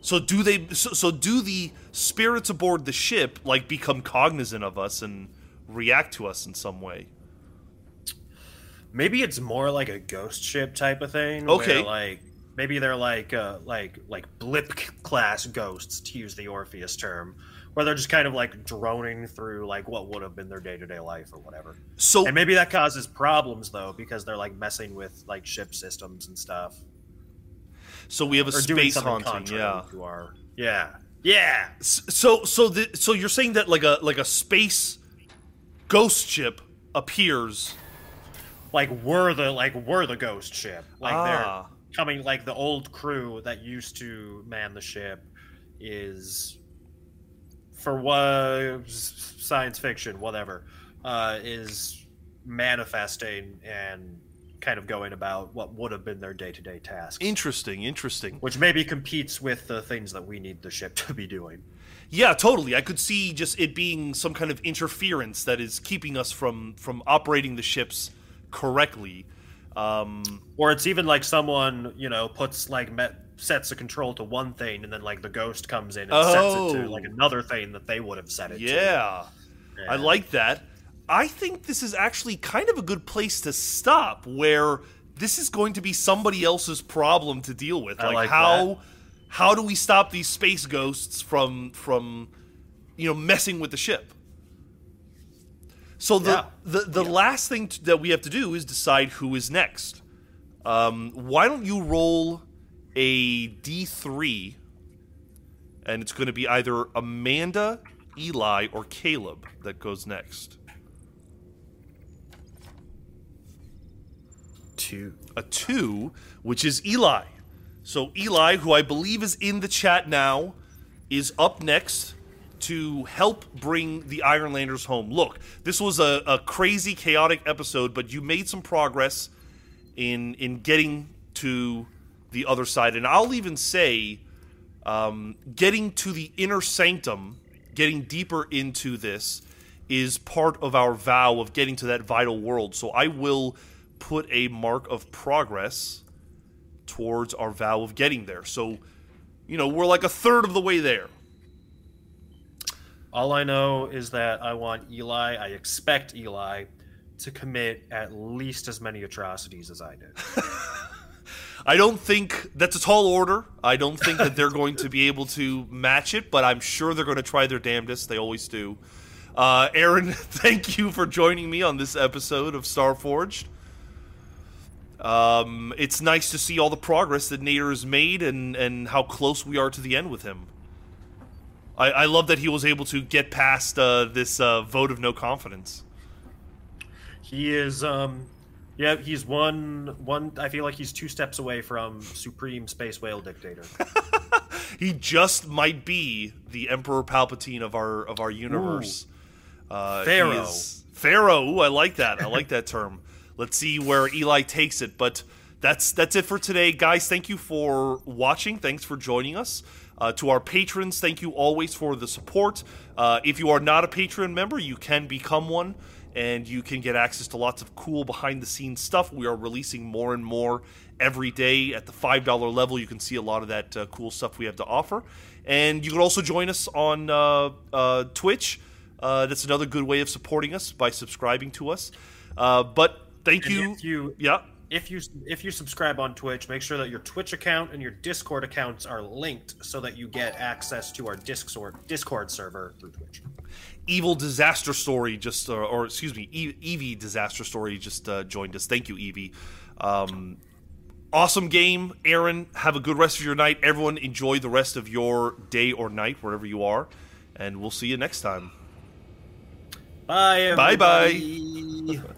[SPEAKER 1] So do they? So, so do the spirits aboard the ship like become cognizant of us and react to us in some way?
[SPEAKER 2] Maybe it's more like a ghost ship type of thing.
[SPEAKER 1] Okay.
[SPEAKER 2] Where like maybe they're like uh, like like blip class ghosts to use the Orpheus term, where they're just kind of like droning through like what would have been their day to day life or whatever.
[SPEAKER 1] So
[SPEAKER 2] And maybe that causes problems though because they're like messing with like ship systems and stuff,
[SPEAKER 1] so we have a
[SPEAKER 2] or
[SPEAKER 1] space haunting, yeah.
[SPEAKER 2] to our yeah yeah.
[SPEAKER 1] So so the so you're saying that like a like a space ghost ship appears.
[SPEAKER 2] like we're the like we're the ghost ship like
[SPEAKER 1] Ah.
[SPEAKER 2] they're coming like the old crew that used to man the ship is for what science fiction whatever uh is manifesting and kind of going about what would have been their day-to-day tasks
[SPEAKER 1] Interesting, interesting.
[SPEAKER 2] which maybe competes with the things that we need the ship to be doing
[SPEAKER 1] Yeah, totally. I could see just it being some kind of interference that is keeping us from from operating the ships correctly. Um,
[SPEAKER 2] or it's even like someone you know puts like met, sets the control to one thing and then like the ghost comes in and sets it to
[SPEAKER 1] Oh.
[SPEAKER 2] like another thing that they would have set it to
[SPEAKER 1] yeah, I like that. I think this is actually kind of a good place to stop, where this is going to be somebody else's problem to deal with. Like,
[SPEAKER 2] like
[SPEAKER 1] how
[SPEAKER 2] that.
[SPEAKER 1] how do we stop these space ghosts from from you know messing with the ship? So the
[SPEAKER 2] Yeah.
[SPEAKER 1] the, the last thing t- that we have to do is decide who is next. Um, why don't you roll a d three, and it's going to be either Amanda, Eli, or Caleb that goes next.
[SPEAKER 2] two
[SPEAKER 1] A two, which is Eli. So Eli, who I believe is in the chat now, is up next to help bring the Ironlanders home. Look, this was a, a crazy, chaotic episode, but you made some progress in in getting to the other side, and I'll even say, um, getting to the inner sanctum, getting deeper into this, is part of our vow of getting to that vital world. So I will put a mark of progress towards our vow of getting there. So, you know, we're like a third of the way there.
[SPEAKER 2] all i know is that i want eli i expect eli to commit at least as many atrocities as i did
[SPEAKER 1] I don't think that's a tall order. I don't think that they're going to be able to match it, but I'm sure they're going to try their damnedest. They always do. Uh, Aaron, thank you for joining me on this episode of Starforged. Um, it's nice to see all the progress that Nader has made and, and how close we are to the end with him. I, I love that he was able to get past uh, this uh, vote of no confidence.
[SPEAKER 2] He is, um, yeah, he's one, one. I feel like he's two steps away from supreme space whale dictator.
[SPEAKER 1] he just might be the Emperor Palpatine of our of our universe.
[SPEAKER 2] Uh, Pharaoh.
[SPEAKER 1] Pharaoh. Ooh, I like that. I like that term. Let's see where Eli takes it. But that's that's it for today, guys. Thank you for watching. Thanks for joining us. Uh, to our patrons, thank you always for the support. Uh, if you are not a Patreon member, you can become one, and you can get access to lots of cool behind the scenes stuff. We are releasing more and more every day at the five dollar level. You can see a lot of that uh, cool stuff we have to offer, and you can also join us on uh, uh, Twitch. Uh, that's another good way of supporting us by subscribing to us. but thank you.
[SPEAKER 2] you.
[SPEAKER 1] Yeah
[SPEAKER 2] if you if you subscribe on Twitch, make sure that your Twitch account and your Discord accounts are linked so that you get access to our Discord Discord server through Twitch.
[SPEAKER 1] Evil Disaster Story just, uh, or excuse me, e- Evie Disaster Story just uh, joined us. Thank you, Evie. Um, awesome game, Aaron. Have a good rest of your night. Everyone, enjoy the rest of your day or night wherever you are, and we'll see you next time.
[SPEAKER 2] Bye.
[SPEAKER 1] Bye. Bye.